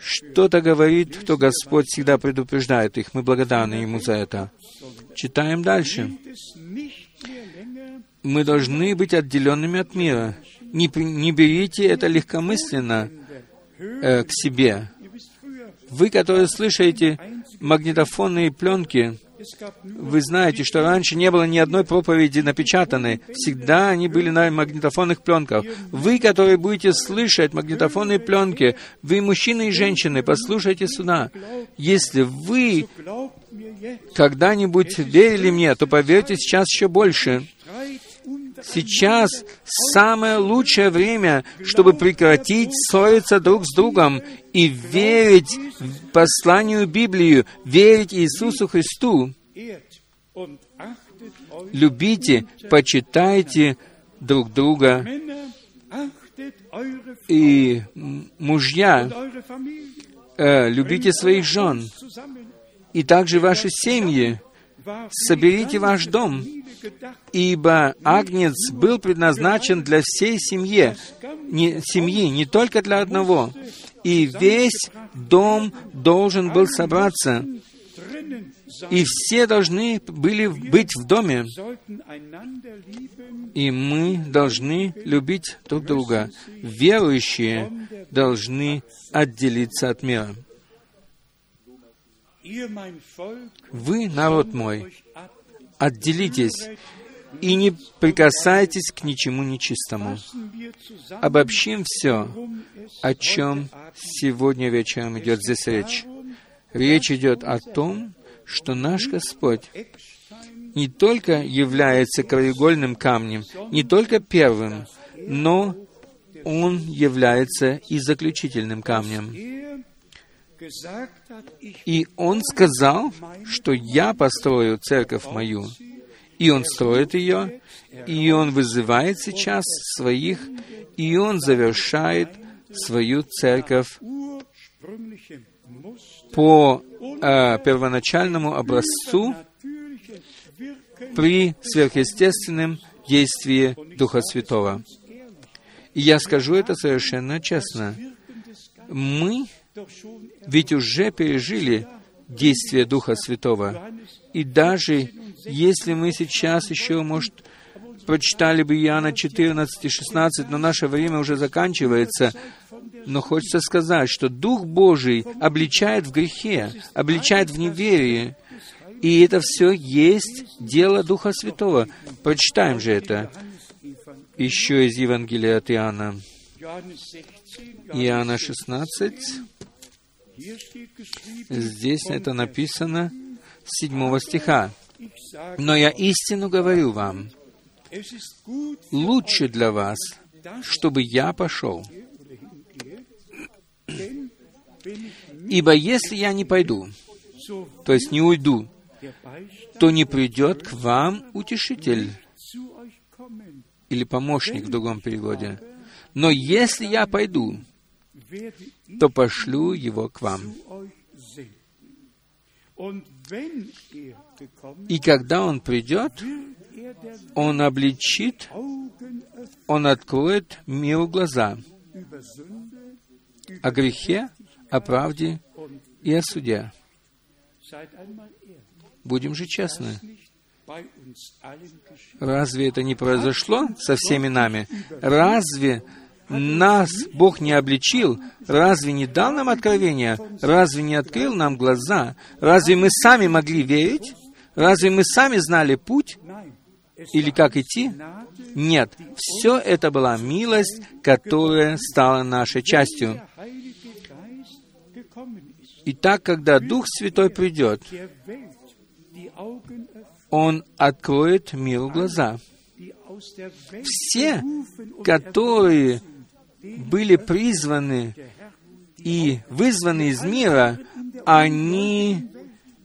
Что-то говорит, то Господь всегда предупреждает их. Мы благодарны Ему за это. Читаем дальше. Мы должны быть отделенными от мира. Не, не берите это легкомысленно э, к себе. Вы, которые слышите магнитофонные пленки, вы знаете, что раньше не было ни одной проповеди напечатанной. Всегда они были на магнитофонных пленках. Вы, которые будете слышать магнитофонные пленки, вы, мужчины и женщины, послушайте сюда. Если вы когда-нибудь верили мне, то поверьте сейчас еще больше. Сейчас самое лучшее время, чтобы прекратить ссориться друг с другом и верить посланию Библии, верить Иисусу Христу. Любите, почитайте друг друга. И мужья, э, любите своих жен. И также ваши семьи. Соберите ваш дом. Ибо Агнец был предназначен для всей семьи, не, семьи, не только для одного. И весь дом должен был собраться, и все должны были быть в доме. И мы должны любить друг друга. Верующие должны отделиться от мира. Вы, народ мой, отделитесь и не прикасайтесь к ничему нечистому. Обобщим все, о чем сегодня вечером идет здесь речь. Речь идет о том, что наш Господь не только является краеугольным камнем, не только первым, но Он является и заключительным камнем. И Он сказал, что «Я построю церковь мою». И Он строит ее, и Он вызывает сейчас своих, и Он завершает свою церковь по э, первоначальному образцу при сверхъестественном действии Духа Святого. И я скажу это совершенно честно. Мы ведь уже пережили действие Духа Святого. И даже если мы сейчас еще, может, прочитали бы Иоанна 14 и 16, но наше время уже заканчивается, но хочется сказать, что Дух Божий обличает в грехе, обличает в неверии, и это все есть дело Духа Святого. Прочитаем же это еще из Евангелия от Иоанна. Johannes 16, Иоанна 16, hier steht geschrieben, здесь это написано с 7 стиха. Но я истину говорю вам, лучше для вас, чтобы я пошел. Ибо если я не пойду, то есть не уйду, то не придет к вам утешитель или помощник в другом переводе. Но если я пойду, то пошлю его к вам. И когда он придет, Он обличит, Он откроет миру глаза о грехе, о правде и о суде. Будем же честны. Разве это не произошло со всеми нами? Разве нас Бог не обличил? Разве не дал нам откровения? Разве не открыл нам глаза? Разве мы сами могли верить? Разве мы сами знали путь или как идти? Нет, все это была милость, которая стала нашей частью. И так, когда Дух Святой придет, Он откроет миру глаза. Все, которые были призваны и вызваны из мира, они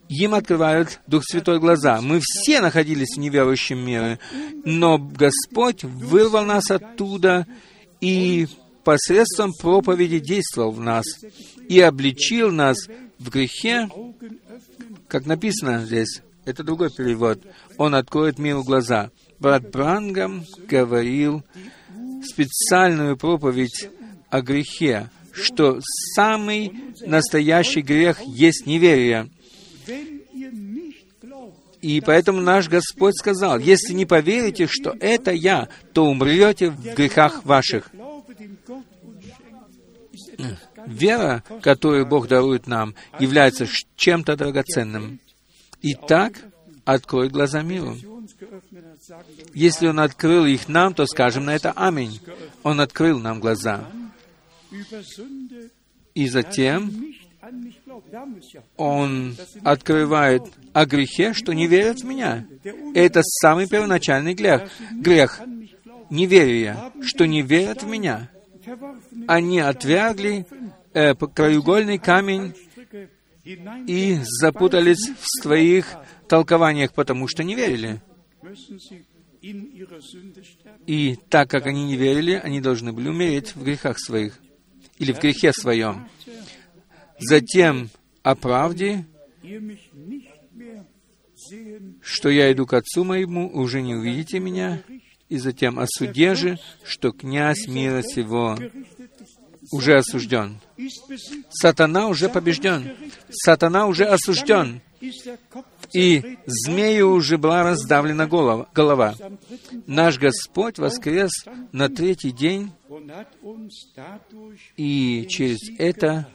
им открывают Дух Святой глаза. Мы все находились в неверующем мире, но Господь вырвал нас оттуда и посредством проповеди действовал в нас и обличил нас в грехе, как написано здесь. Это другой перевод. Он откроет миру глаза. Брат Брангам говорил специальную проповедь о грехе, что самый настоящий грех есть неверие. И поэтому наш Господь сказал, если не поверите, что это я, то умрете в грехах ваших. Вера, которую Бог дарует нам, является чем-то драгоценным. Итак, открой глаза миру. Если Он открыл их нам, то скажем на это «Аминь». Он открыл нам глаза. И затем. Он открывает о грехе, что не верят в меня. Это самый первоначальный грех. Грех неверия, что не верят в меня. Они отвергли э, краеугольный камень и запутались в своих толкованиях, потому что не верили. И так как они не верили, они должны были умереть в грехах своих или в грехе своем. Затем о правде, что я иду к Отцу моему, уже не увидите меня, и затем о суде же, что князь мира сего уже осужден. Сатана уже побежден. Сатана уже осужден. И змею уже была раздавлена голова. голова. Наш Господь воскрес на третий день и через это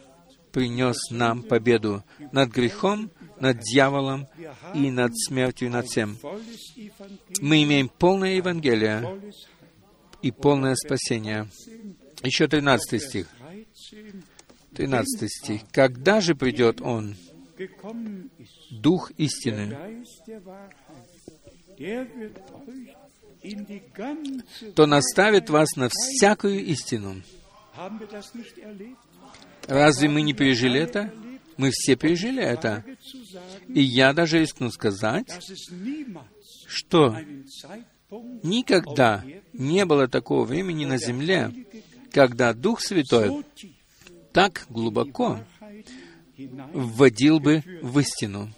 принес нам победу над грехом, над дьяволом и над смертью над всем. Мы имеем полное Евангелие и полное спасение. Еще 13 стих. 13 13 стих. «Когда же придет Он, Дух истины, то наставит вас на всякую истину». Разве мы не пережили это? Мы все пережили это. И я даже рискну сказать, что никогда не было такого времени на земле, когда Дух Святой так глубоко вводил бы в истину,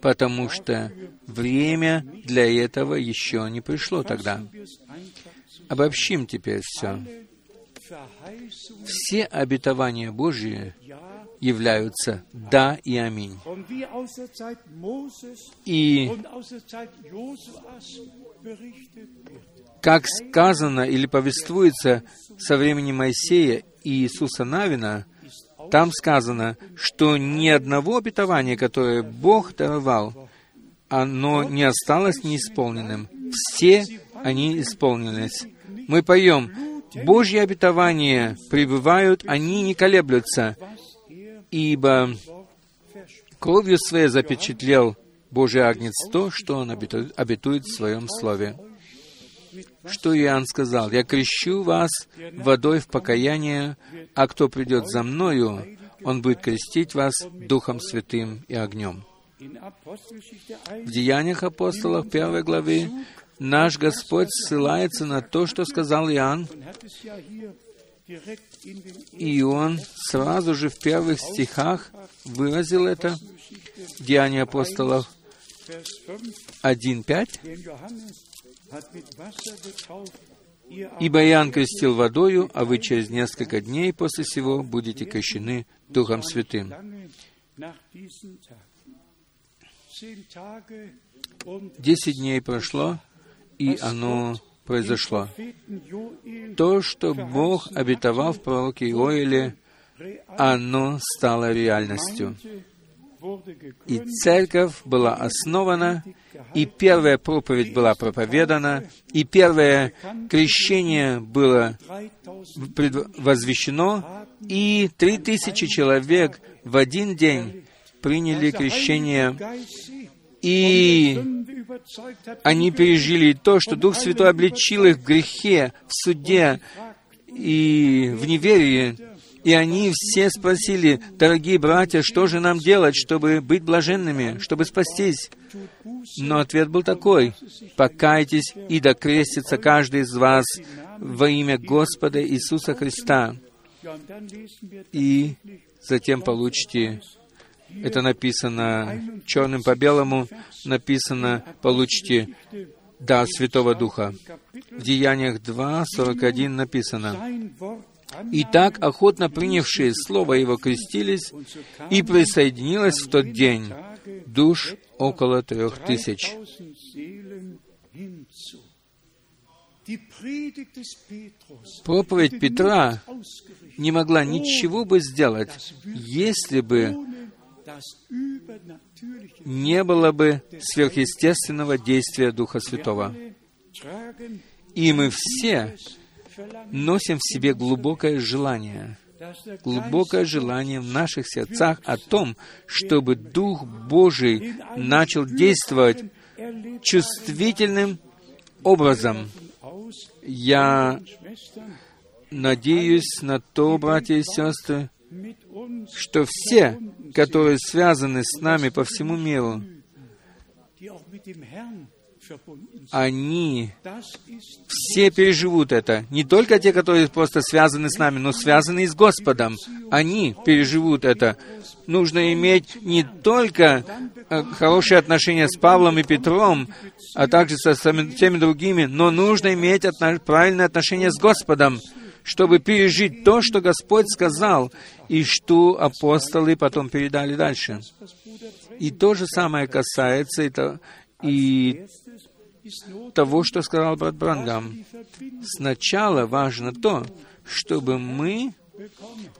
потому что время для этого еще не пришло тогда. Обобщим теперь все. Все обетования Божьи являются «да» и «аминь». И как сказано или повествуется со времени Моисея и Иисуса Навина, там сказано, что ни одного обетования, которое Бог даровал, оно не осталось неисполненным. Все они исполнились. Мы поем, Божьи обетования пребывают, они не колеблются, ибо кровью своей запечатлел Божий Агнец то, что Он обету- обетует в Своем Слове. Что Иоанн сказал? «Я крещу вас водой в покаяние, а кто придет за Мною, он будет крестить вас Духом Святым и огнем». В 1 Деяниях апостолов, первой главе, наш Господь ссылается на то, что сказал Иоанн, и он сразу же в первых стихах выразил это. Деяния апостолов, Vers 5, 1.5. «Ибо Иоанн крестил водою, а вы через несколько дней после сего будете крещены Духом Святым». Десять дней прошло, и оно произошло. То, что Бог обетовал в пророке Иоиле, оно стало реальностью. И церковь была основана, и первая проповедь была проповедана, и первое крещение было 3000 пред- возвещено, и три тысячи человек в один день приняли крещение, и они пережили то, что Дух Святой обличил их в грехе, в суде и в неверии. И они все спросили, дорогие братья, что же нам делать, чтобы быть блаженными, чтобы спастись? Но ответ был такой, покайтесь и докрестится каждый из вас во имя Господа Иисуса Христа. И затем получите, это написано черным по белому, написано, получите дар Святого Духа. В Деяниях 2, 41 написано, «И так охотно принявшие Слово Его крестились, и присоединилось в тот день душ около трех тысяч». 3000 Seelen hinzu. Die Predigt des Petrus Проповедь Петра не могла ничего бы сделать, если бы не было бы сверхъестественного действия Духа Святого. И мы все носим в себе глубокое желание, глубокое желание в наших сердцах о том, чтобы Дух Божий начал действовать чувствительным образом. Я надеюсь на то, братья и сестры, что все, которые связаны с нами по всему миру, они все переживут это. Не только те, которые просто связаны с нами, но связаны и с Господом. Они переживут это. Нужно иметь не только э, хорошие отношения с Павлом и Петром, а также со всеми другими, но нужно иметь отно- правильные отношения с Господом, чтобы пережить то, что Господь сказал, и что апостолы потом передали дальше. И то же самое касается и, то- и того, что сказал брат Брангам. Сначала важно то, чтобы мы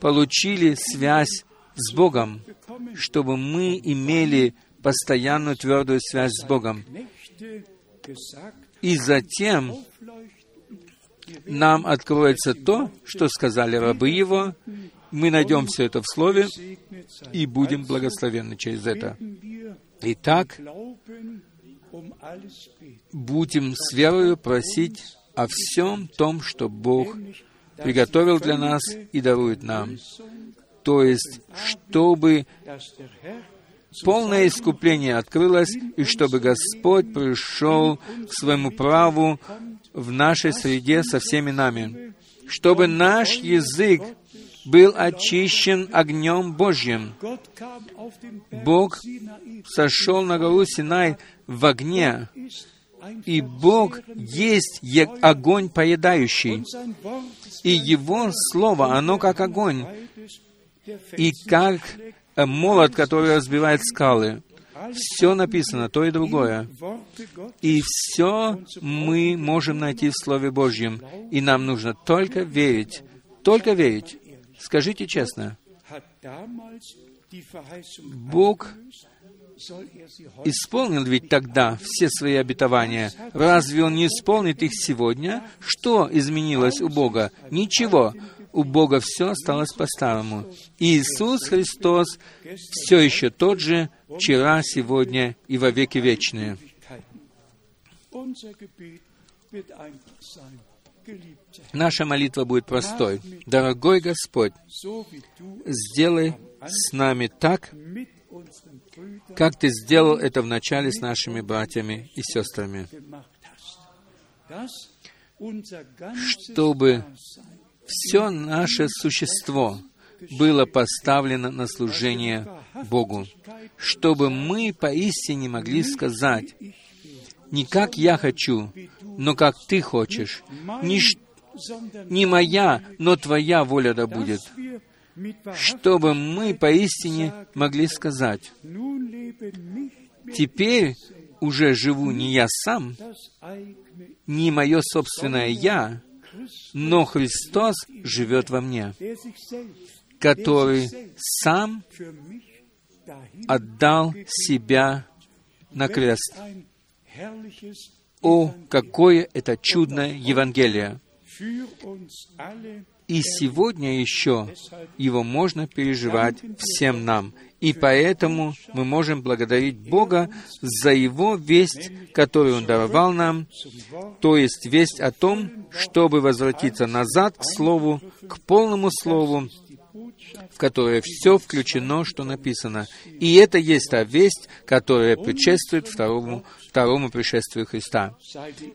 получили связь с Богом, чтобы мы имели постоянную твердую связь с Богом. И затем нам откроется то, что сказали рабы Его, мы найдем все это в Слове и будем благословенны через это. Итак, будем с верою просить о всем том, что Бог приготовил для нас и дарует нам. То есть, чтобы полное искупление открылось, и чтобы Господь пришел к своему праву в нашей среде со всеми нами, чтобы наш язык был очищен огнем Божьим. Бог сошел на гору Синай в огне, и Бог есть огонь поедающий, и Его Слово, оно как огонь, и как молот, который разбивает скалы. Все написано, то и другое. И все мы можем найти в Слове Божьем. И нам нужно только верить. Только верить. Скажите честно, Бог er исполнил ведь тогда все свои обетования. Разве Он не исполнит их сегодня? Что изменилось у Бога? Ничего. У Бога все осталось по-старому. Иисус Христос все еще тот же, вчера, сегодня и во веки вечные. Наша молитва будет простой. Дорогой Господь, сделай с нами так, как Ты сделал это вначале с нашими братьями и сестрами, Чтобы все наше существо было поставлено на служение Богу, чтобы мы поистине могли сказать, не как я хочу, но как ты хочешь, не, не моя, но твоя воля да будет, чтобы мы поистине могли сказать, теперь уже живу не я сам, не мое собственное я, но Христос живет во мне, который сам отдал себя на крест. О, какое это чудное Евангелие! И сегодня еще его можно переживать всем нам. И поэтому мы можем благодарить Бога за Его весть, которую Он даровал нам, то есть весть о том, чтобы возвратиться назад к Слову, к полному Слову, в которое все включено, что написано. И это есть та весть, которая предшествует второму, второму пришествию Христа.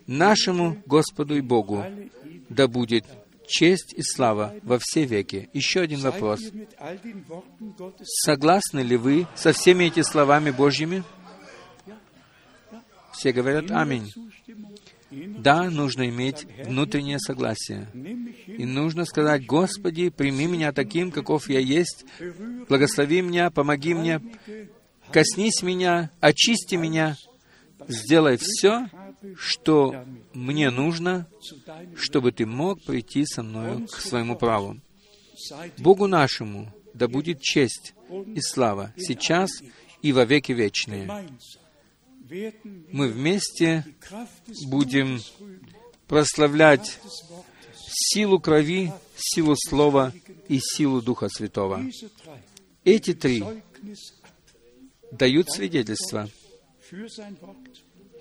Нашему Господу и Богу да будет честь и слава во все веки. Еще один вопрос. Согласны ли вы со всеми этими словами Божьими? Все говорят «Аминь». Да, нужно иметь внутреннее согласие. И нужно сказать, «Господи, прими меня таким, каков я есть, благослови меня, помоги мне, коснись меня, очисти меня, сделай все, что мне нужно, чтобы ты мог прийти со мной к своему праву. Богу нашему да будет честь и слава сейчас и во веки вечные. Мы вместе будем прославлять силу крови, силу Слова и силу Духа Святого. Эти три дают свидетельство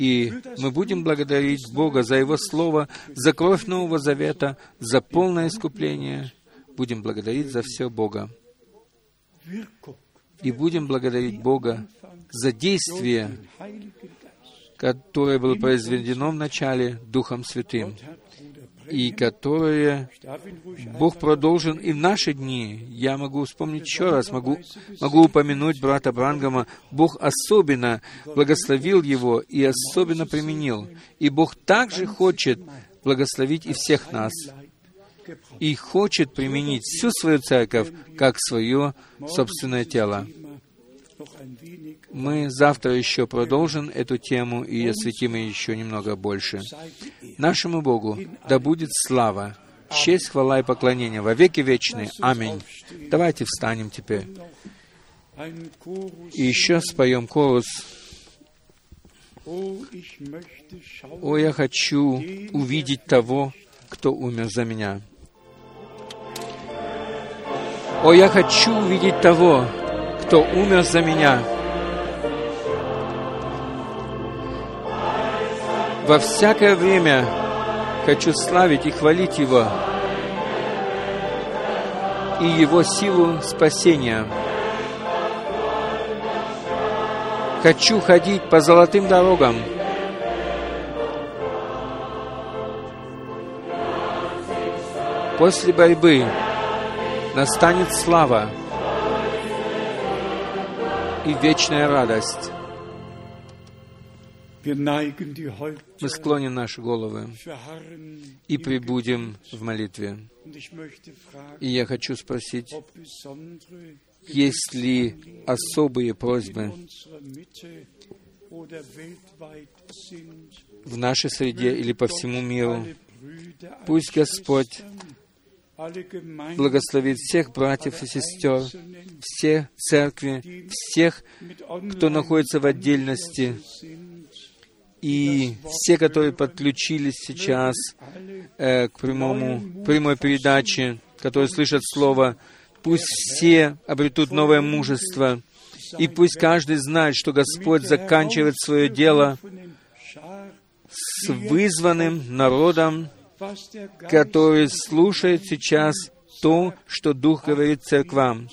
и мы будем благодарить Бога за Его Слово, за кровь Нового Завета, за полное искупление. Будем благодарить за все Бога. И будем благодарить Бога за действие, которое было произведено в начале Духом Святым и которые Бог продолжен и в наши дни. Я могу вспомнить еще раз, могу, могу упомянуть брата Брангама. Бог особенно благословил его и особенно применил. И Бог также хочет благословить и всех нас. И хочет применить всю свою церковь как свое собственное тело. Мы завтра еще продолжим эту тему и осветим ее еще немного больше. Нашему Богу да будет слава, честь, хвала и поклонение во веки вечные. Аминь. Давайте встанем теперь. И еще споем корус. О, я хочу увидеть того, кто умер за меня. О, я хочу увидеть того, кто умер за меня. Во всякое время хочу славить и хвалить Его и Его силу спасения. Хочу ходить по золотым дорогам. После борьбы настанет слава и вечная радость. Мы склоним наши головы и прибудем в молитве. И я хочу спросить, есть ли особые просьбы в нашей среде или по всему миру? Пусть Господь благословит всех братьев и сестер, все церкви, всех, кто находится в отдельности, и все, которые подключились сейчас э, к прямому, прямой передаче, которые слышат Слово, пусть все обретут новое мужество, и пусть каждый знает, что Господь заканчивает свое дело с вызванным народом, который слушает сейчас то, что Дух говорит церквам,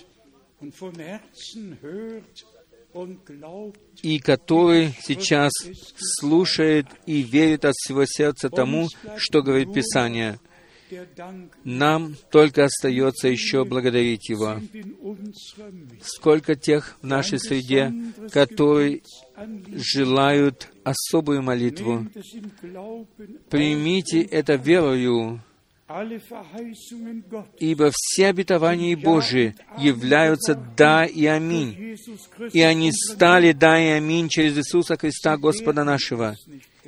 и который сейчас слушает и верит от всего сердца тому, что говорит Писание. Нам только остается еще благодарить Его. Сколько тех в нашей среде, которые желают особую молитву. Примите это верою, ибо все обетования Божии являются «да» и «аминь». И они стали «да» и «аминь» через Иисуса Христа, Господа нашего.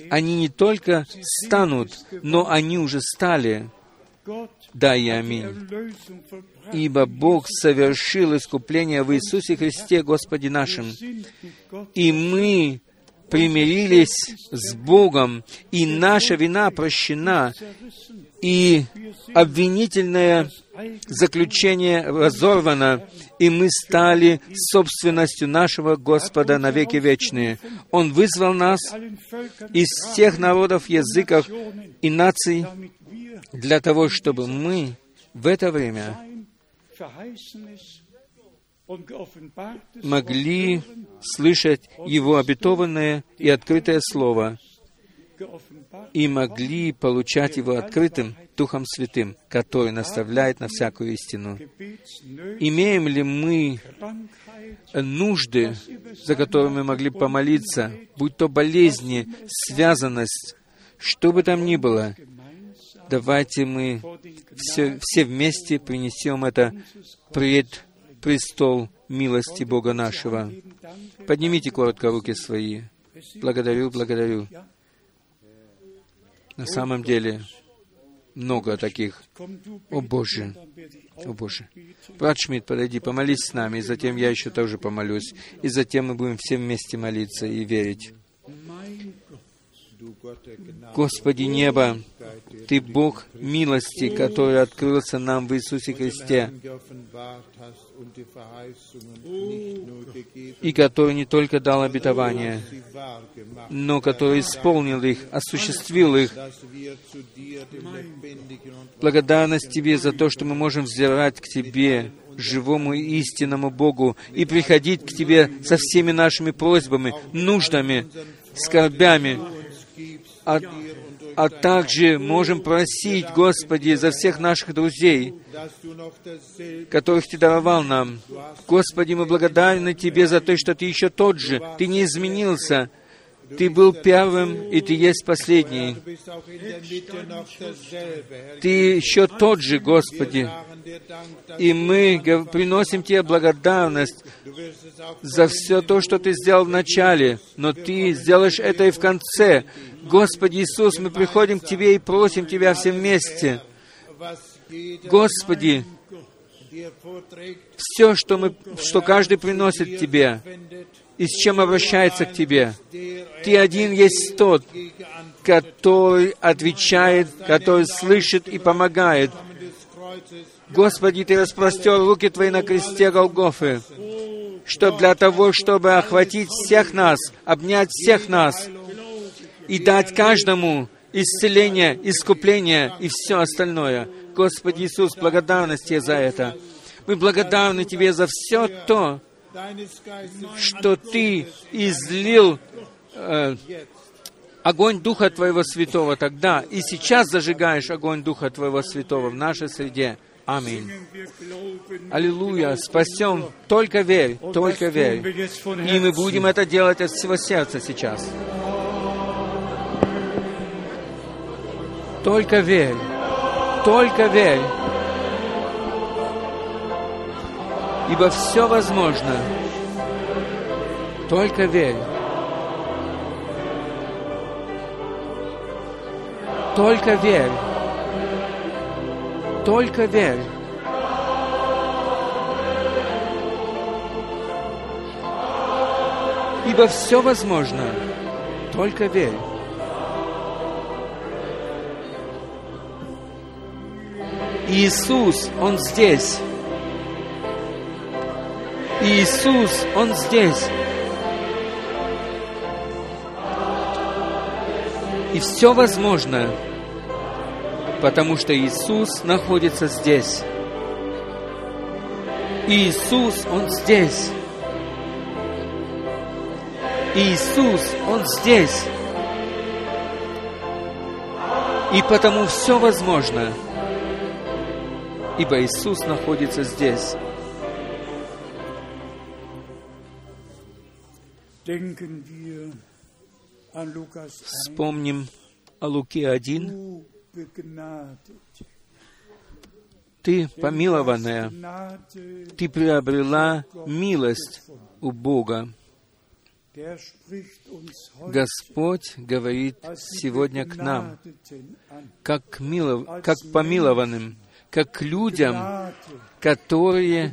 Они не только станут, но они уже стали. Да и аминь. Ибо Бог совершил искупление в Иисусе Христе, Господе нашим. И мы примирились с Богом, и наша вина прощена, и обвинительное заключение разорвано, и мы стали собственностью нашего Господа на веки вечные. Он вызвал нас из всех народов, языков и наций для того, чтобы мы в это время могли слышать Его обетованное и открытое Слово и могли получать Его открытым Духом Святым, который наставляет на всякую истину. Имеем ли мы нужды, за которые мы могли помолиться, будь то болезни, связанность, что бы там ни было, давайте мы все, все вместе принесем это пред престол милости Бога нашего. Поднимите коротко руки свои. Благодарю, благодарю. На самом деле, много таких. О Боже, о Боже. Брат Шмидт, подойди, помолись с нами, и затем я еще тоже помолюсь. И затем мы будем все вместе молиться и верить. Господи неба, Ты Бог милости, который открылся нам в Иисусе Христе, и который не только дал обетование, но который исполнил их, осуществил их. Благодарность Тебе за то, что мы можем взирать к Тебе, живому и истинному Богу, и приходить к Тебе со всеми нашими просьбами, нуждами, скорбями, а, а также можем просить, Господи, за всех наших друзей, которых Ты даровал нам. Господи, мы благодарны Тебе за то, что Ты еще тот же, Ты не изменился, ты был первым, и Ты есть последний. Ты еще тот же, Господи. И мы приносим Тебе благодарность за все то, что Ты сделал в начале, но Ты сделаешь это и в конце. Господи Иисус, мы приходим к Тебе и просим Тебя все вместе. Господи, все, что, мы, что каждый приносит Тебе, и с чем обращается к Тебе. Ты один есть тот, который отвечает, который слышит и помогает. Господи, Ты распростер руки Твои на кресте Голгофы, что для того, чтобы охватить всех нас, обнять всех нас и дать каждому исцеление, искупление и все остальное. Господи Иисус, благодарность Тебе за это. Мы благодарны Тебе за все то, что Ты излил э, огонь Духа Твоего Святого тогда, и сейчас зажигаешь огонь Духа Твоего Святого в нашей среде. Аминь. Аллилуйя. Спасем. Только верь, только верь. И мы будем это делать от всего сердца сейчас. Только верь. Только верь. Ибо все возможно. Только верь. Только верь. Только верь. Ибо все возможно. Только верь. Иисус, Он здесь. Иисус, Он здесь. И все возможно, потому что Иисус находится здесь. Иисус, Он здесь. Иисус, Он здесь. И потому все возможно, ибо Иисус находится здесь. Вспомним о Луке 1. Du begnadet. Ты помилованная, ты приобрела милость у Бога. Господь говорит сегодня к нам, как, к милов- как помилованным, как к людям, которые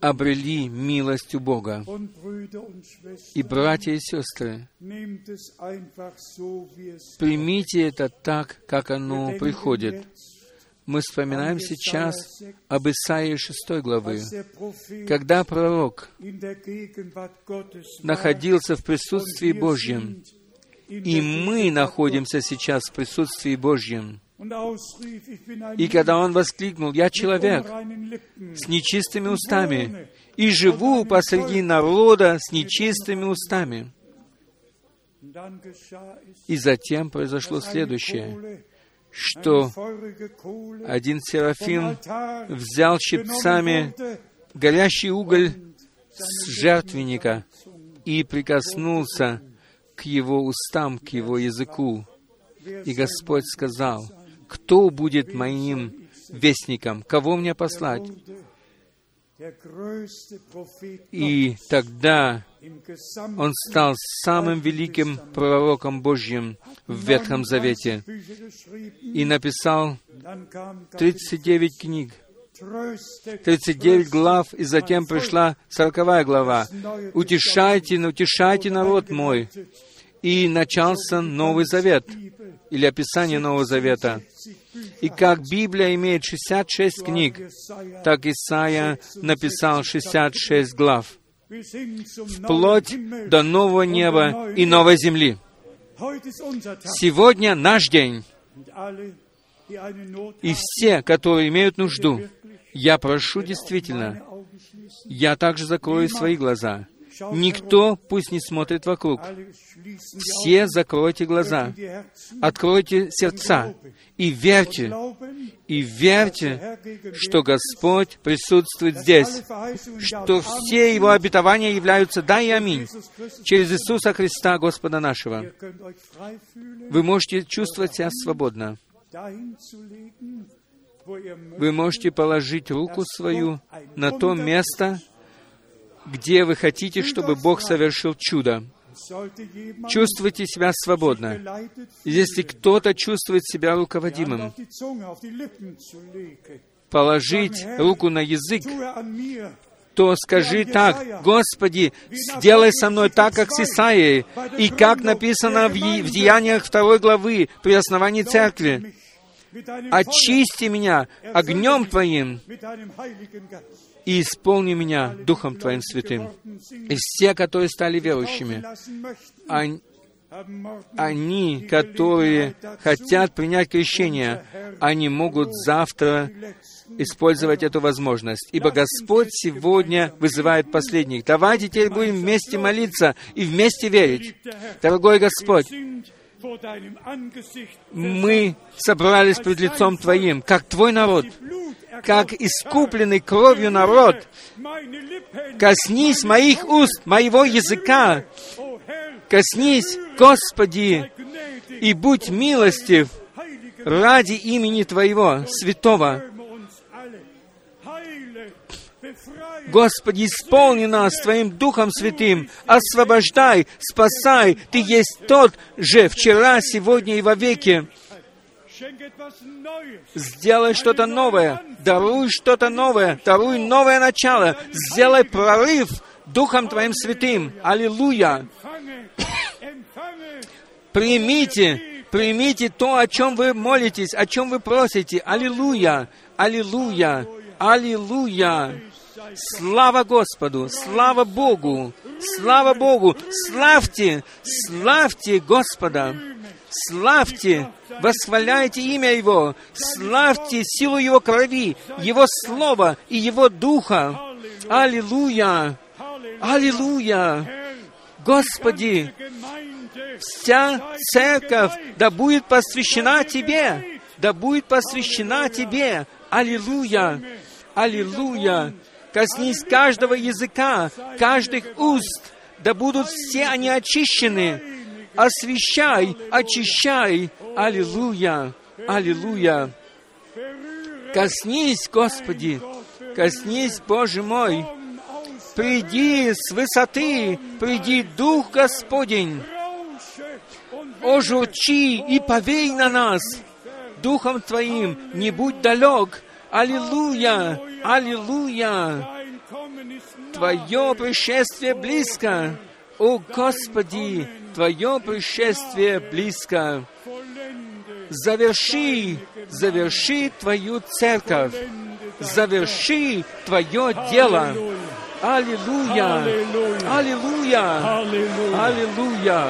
обрели милость у Бога. И, братья и сестры, примите это так, как оно приходит. Мы вспоминаем сейчас об Исаии 6 главы, когда пророк находился в присутствии Божьем, и мы находимся сейчас в присутствии Божьем. И когда он воскликнул, «Я человек с нечистыми устами, и живу посреди народа с нечистыми устами». И затем произошло следующее, что один серафим взял щипцами горящий уголь с жертвенника и прикоснулся к его устам, к его языку. Wer И Господь сказал, «Кто будет моим вестником? Кого мне послать?» И тогда он стал самым великим пророком Божьим в Ветхом Завете и написал Dann kam Kapitel 39 книг, Tröste, 39 глав, и затем пришла 40 глава. «Утешайте, утешайте народ мой». И начался Новый Завет, или описание Нового Завета. И как Библия имеет 66 книг, так Исаия написал 66 глав, вплоть до нового неба и новой земли. Сегодня наш день, и все, которые имеют нужду, я прошу действительно, я также закрою свои глаза. Никто пусть не смотрит вокруг. Все закройте глаза, откройте сердца и верьте, и верьте, что Господь присутствует здесь, что все Его обетования являются «да» и «аминь» через Иисуса Христа, Господа нашего. Вы можете чувствовать себя свободно. Вы можете положить руку свою на то место, где вы хотите, чтобы Бог совершил чудо. Чувствуйте себя свободно. Если кто-то чувствует себя руководимым, положить руку на язык, то скажи так, «Господи, сделай со мной так, как с Исаией, и как написано в, в Деяниях второй главы при основании церкви. Очисти меня огнем Твоим и исполни меня Духом Твоим Святым». И все, которые стали верующими, они, которые хотят принять крещение, они могут завтра использовать эту возможность. Ибо Господь сегодня вызывает последних. Давайте теперь будем вместе молиться и вместе верить. Дорогой Господь, мы собрались пред лицом Твоим, как Твой народ, как искупленный кровью народ. Коснись моих уст, моего языка. Коснись, Господи, и будь милостив ради имени Твоего, святого. Господи, исполни нас Твоим Духом Святым, освобождай, спасай. Ты есть тот же вчера, сегодня и вовеки. Сделай что-то новое, даруй что-то новое, даруй новое начало, сделай прорыв Духом Твоим Святым. Аллилуйя! Примите, примите то, о чем вы молитесь, о чем вы просите. Аллилуйя! Аллилуйя! Аллилуйя! Слава Господу! Слава Богу! Слава Богу! Славьте! Славьте Господа! Славьте! Восхваляйте имя Его! Славьте силу Его крови, Его Слова и Его Духа! Аллилуйя! Аллилуйя! Господи, вся церковь да будет посвящена Тебе. да будет посвящена Тебе. Аллилуйя! Аллилуйя! Коснись каждого языка, каждых уст, да будут все они очищены. Освящай, очищай. Аллилуйя! Аллилуйя! Коснись, Господи! Коснись, Боже мой! Приди с высоты, приди Дух Господень! Ожучи и повей на нас! Духом Твоим не будь далек! Аллилуйя! Аллилуйя! Твое пришествие близко! О Господи, Твое пришествие близко! Заверши, заверши Твою церковь! Заверши Твое дело! Аллилуйя! Аллилуйя! Аллилуйя!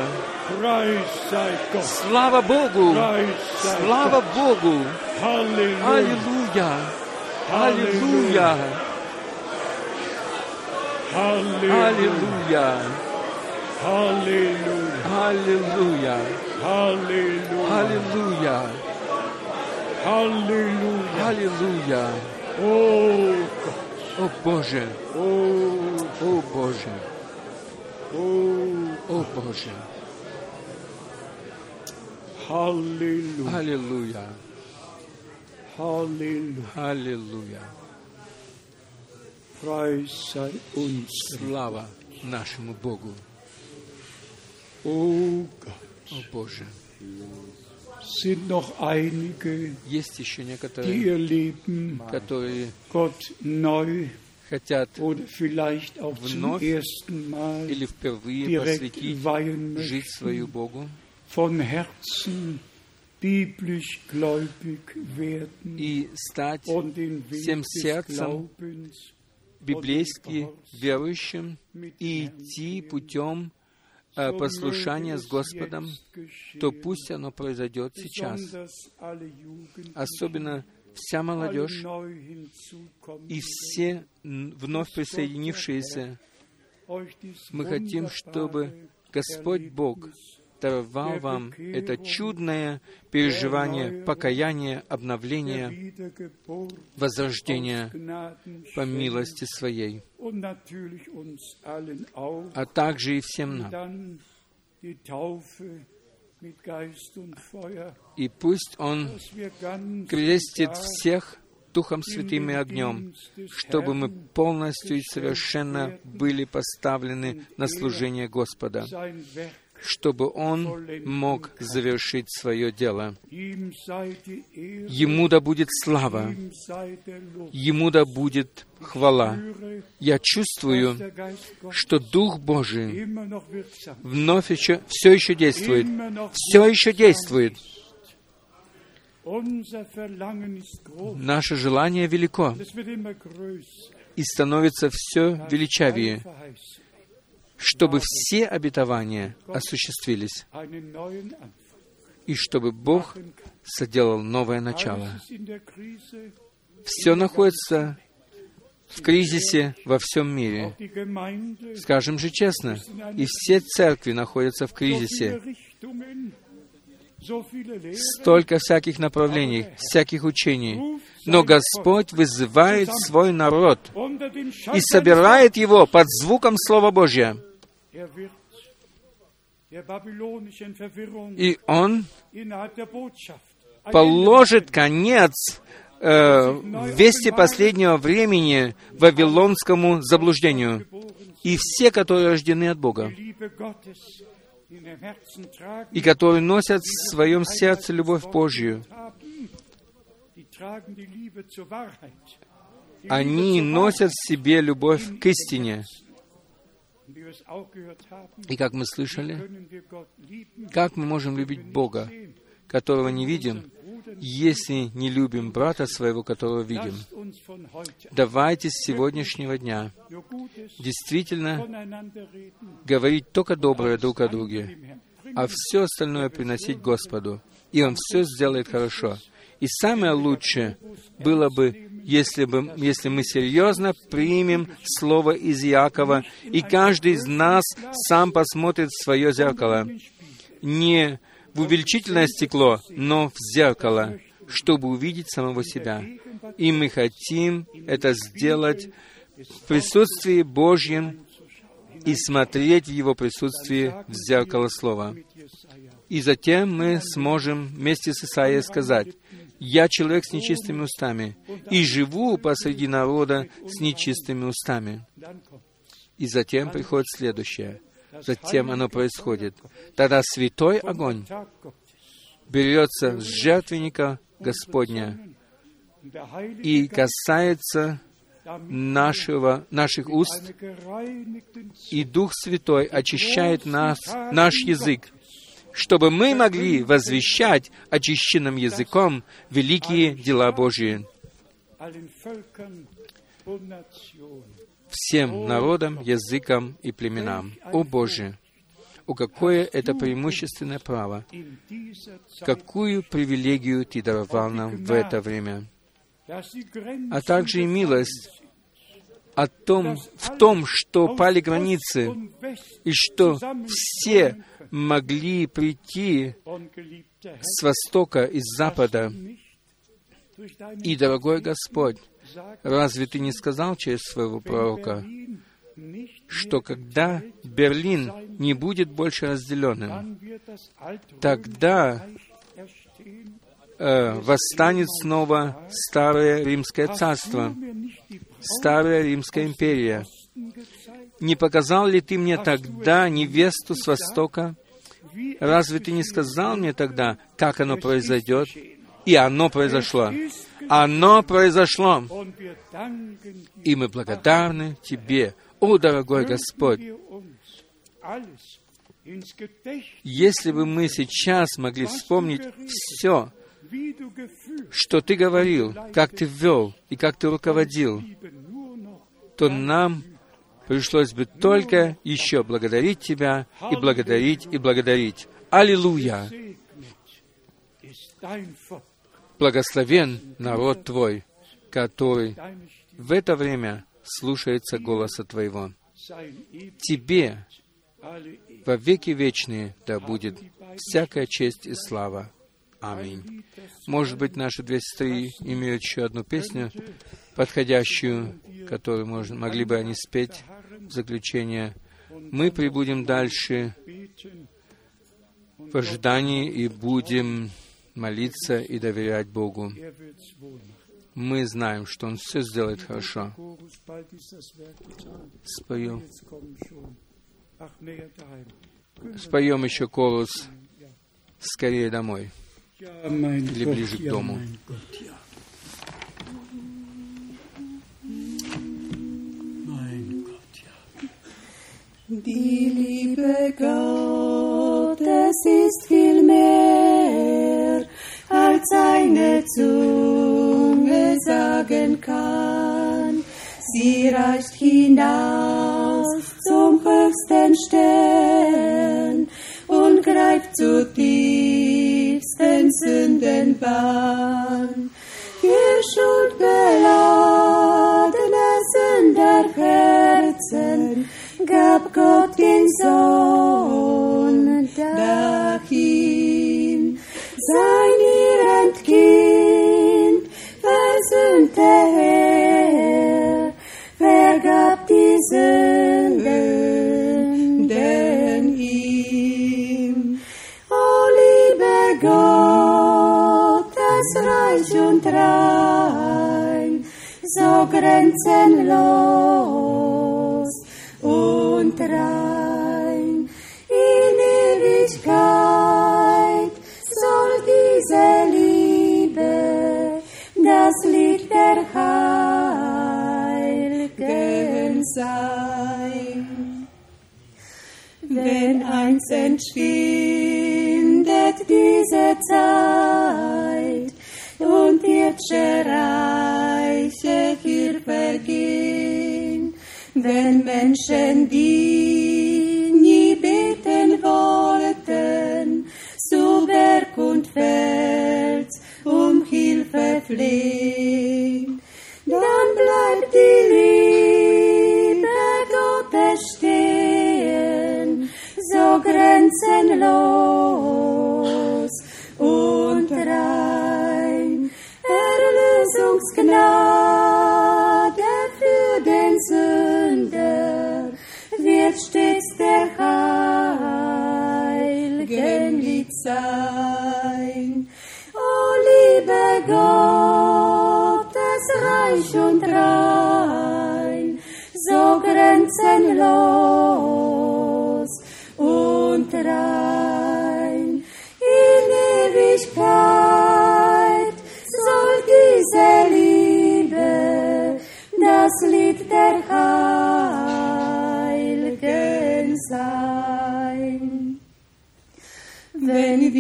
Слава Богу! Слава Богу! Аллилуйя! Аллилуйя! Аллилуйя! Аллилуйя! Аллилуйя! Аллилуйя! О Боже! О Боже! О Боже! Аллилуйя! Аллилуйя! Слава нашему Богу! О Боже! Есть еще некоторые, которые хотят Вновь или впервые посвятить жизнь свою Богу и стать всем сердцем библейски верующим и идти путем э, послушания с Господом, то пусть оно произойдет сейчас. Особенно вся молодежь и все вновь присоединившиеся. Мы хотим, чтобы Господь Бог даровал вам это чудное переживание покаяния, обновления, возрождения по милости Своей, а также и всем нам. И пусть Он крестит всех Духом Святым и огнем, чтобы мы полностью и совершенно были поставлены на служение Господа, чтобы Он мог завершить свое дело. Ему да будет слава. Ему да будет хвала. Я чувствую, что Дух Божий вновь еще, все еще действует, все еще действует. Наше желание велико и становится все величавее, чтобы все обетования осуществились, и чтобы Бог соделал новое начало. Все находится в кризисе во всем мире. Скажем же честно, и все церкви находятся в кризисе. Столько всяких направлений, всяких учений. Но Господь вызывает свой народ и собирает его под звуком Слова Verwirrung И Он положит конец э, вести последнего времени вавилонскому заблуждению. И все, которые рождены от Бога, и которые носят в своем сердце любовь Божью, они носят в себе любовь к истине. И как мы слышали, как мы можем любить Бога, которого не видим, если не любим брата своего, которого видим? Давайте с сегодняшнего дня действительно говорить только доброе друг о друге, а все остальное приносить Господу. И Он все сделает хорошо. И самое лучшее было бы, если, бы, если мы серьезно примем слово из Иакова, и каждый из нас сам посмотрит в свое зеркало. Не в увеличительное стекло, но в зеркало. чтобы увидеть самого себя. И мы хотим это сделать в присутствии Божьем и смотреть в Его присутствии в зеркало Слова. И затем мы сможем вместе с Исаией сказать, «Я человек с нечистыми устами, и живу посреди народа с нечистыми устами». И затем приходит следующее. Затем оно происходит. Тогда святой огонь берется с жертвенника Господня и касается нашего, наших уст, и Дух Святой очищает нас, наш язык, чтобы мы могли возвещать очищенным языком великие дела Божьи всем народам, языкам и племенам. О Боже! О, какое это преимущественное право! Какую привилегию Ты даровал нам в это время! А также и милость о том, в том, что пали границы, и что все могли прийти с востока и с запада. И, дорогой Господь, разве Ты не сказал через своего пророка, что когда Берлин не будет больше разделенным, тогда э, восстанет снова старое римское царство, старая римская империя. Не показал ли ты мне тогда невесту с Востока? Разве ты не сказал мне тогда, как оно произойдет? И оно произошло. Оно произошло. И мы благодарны Тебе, о, дорогой Господь. Если бы мы сейчас могли вспомнить все, что Ты говорил, как Ты ввел и как Ты руководил, то нам пришлось бы только еще благодарить Тебя и благодарить и благодарить. Аллилуйя! Благословен народ Твой, который в это время слушается голоса Твоего. Тебе во веки вечные да будет всякая честь и слава. Аминь. Может быть, наши две сестры имеют еще одну песню, подходящую, которую можно, могли бы они спеть в заключение. Мы прибудем дальше в ожидании и будем молиться и доверять Богу. Мы знаем, что Он все сделает хорошо. Спою. Споем еще колос «Скорее домой» или ближе к дому. Die Liebe Gottes ist viel mehr, als eine Zunge sagen kann. Sie reicht hinaus zum höchsten Stern und greift zur tiefsten Sündenbahn. Ihr schuldbeladene Sünderherzen gab Gott den Sohn dahin. Sein ihr Kind, versöhnte Herr, vergab die Sünden Das Reich und rein, so grenzenlos und rein. In Ewigkeit soll diese Liebe das Licht der Heiligen sein. Wenn eins entschwindet diese Zeit und irdische Reiche hier vergehen, wenn Menschen, die nie beten wollten, zu Berg und Fels um Hilfe flehen, dann bleibt die Liebe Gottes stehen, so grenzenlos und Vergebungsgnade für den Sünder wird stets der Heiligen Lied sein. O liebe Gottes reich und rein, so grenzenlos.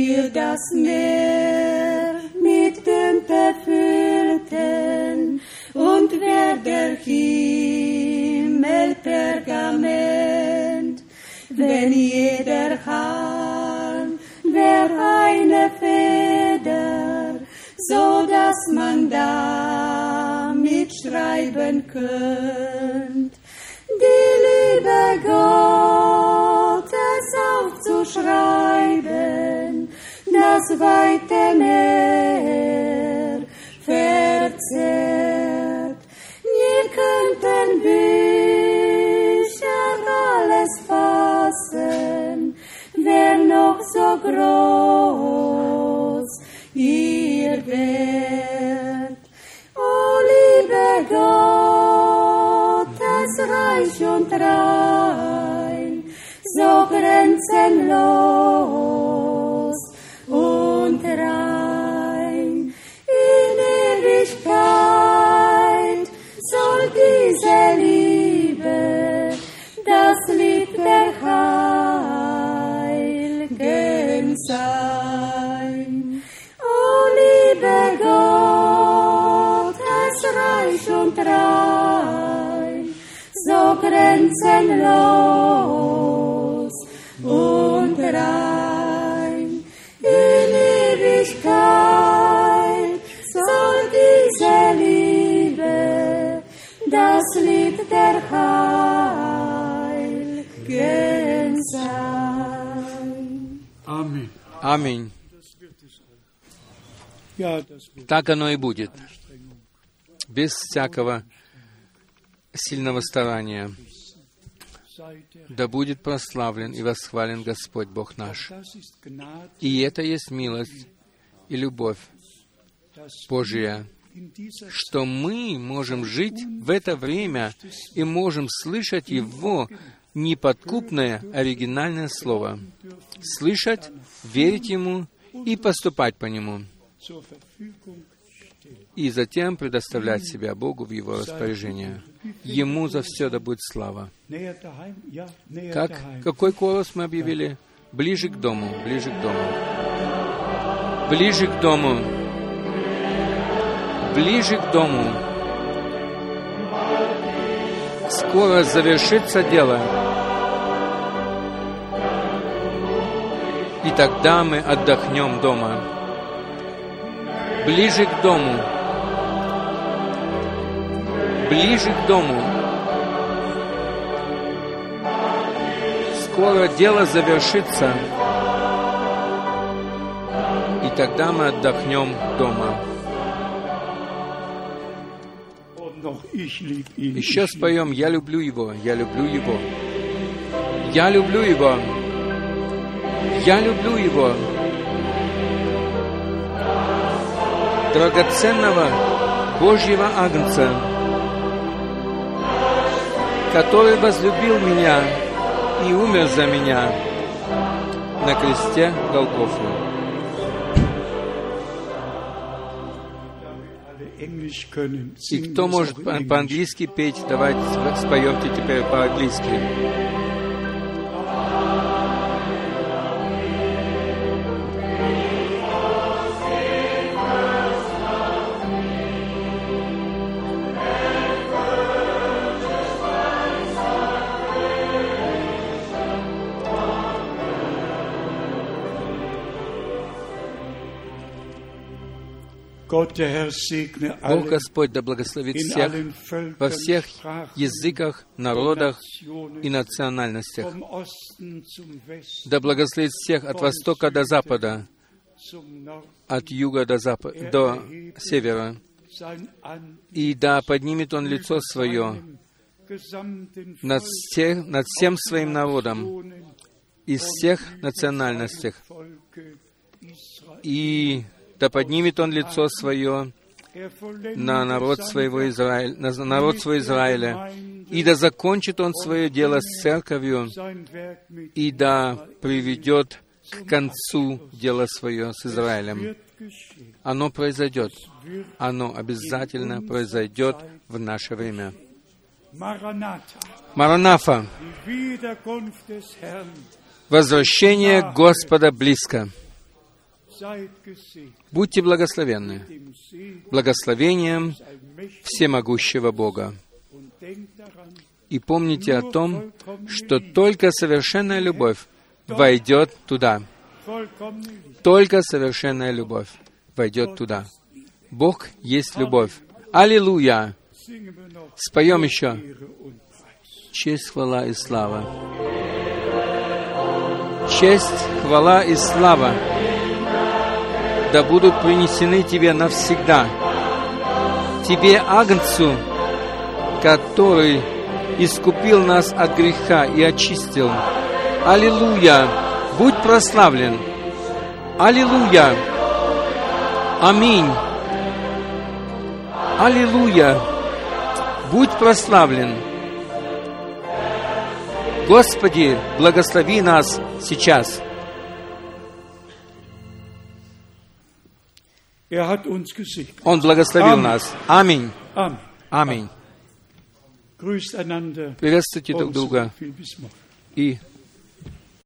Wir das Meer mit Dümpe füllten und wer der Himmel Pergament, wenn jeder Hahn wär eine Feder, so dass man damit schreiben könnt. Die Liebe Gottes aufzuschreiben, das weite Meer verzehrt. Wir könnten Bücher alles fassen, wer noch so groß ihr wärt. O liebe Gottes reich und rein, so grenzenlos diese Liebe das Lied der Heiligen sein. O liebe Gottes reich und rein, so grenzenlos und rein. Der Heiligen sein. Amen. Аминь. Так оно и будет. Без всякого сильного старания. Да будет прославлен и восхвален Господь Бог наш. И это есть милость и любовь Божия, что мы можем жить в это время и можем слышать Его неподкупное оригинальное Слово. Слышать, верить Ему и поступать по Нему. И затем предоставлять себя Богу в Его распоряжение. Ему за все да будет слава. Как, какой голос мы объявили? Ближе к дому, ближе к дому. Ближе к дому. Ближе к дому. Скоро завершится дело. И тогда мы отдохнем дома. Ближе к дому. Ближе к дому. Скоро дело завершится, и тогда мы отдохнем дома. Еще споем «Я люблю его, я люблю его». Я люблю его. Я люблю его. Драгоценного Божьего Агнца, который возлюбил меня и умер за меня на кресте Голгофы. И кто может по-английски петь, давайте споемте теперь по-английски. Бог Господь да благословит всех во всех языках, народах и национальностях. Да благословит всех от востока до запада, от юга до, запада, до севера. И да поднимет Он лицо Свое над, всех, над всем своим народом из всех национальностей. И да поднимет он лицо свое на народ своего Израиля, на народ своего Израиля, и да закончит он свое дело с церковью, и да приведет к концу дело свое с Израилем. Оно произойдет. Оно обязательно произойдет в наше время. Маранафа, возвращение Господа близко. Будьте благословенны благословением всемогущего Бога. И помните о том, что только совершенная любовь войдет туда. Только совершенная любовь войдет туда. Бог есть любовь. Аллилуйя! Споем еще. Честь, хвала и слава. Честь, хвала и слава да будут принесены Тебе навсегда. Тебе, Агнцу, который искупил нас от греха и очистил. Аллилуйя! Будь прославлен! Аллилуйя! Аминь! Аллилуйя! Будь прославлен! Господи, благослови нас сейчас. Он благословил нас. Аминь. Аминь. Приветствуйте друг друга. И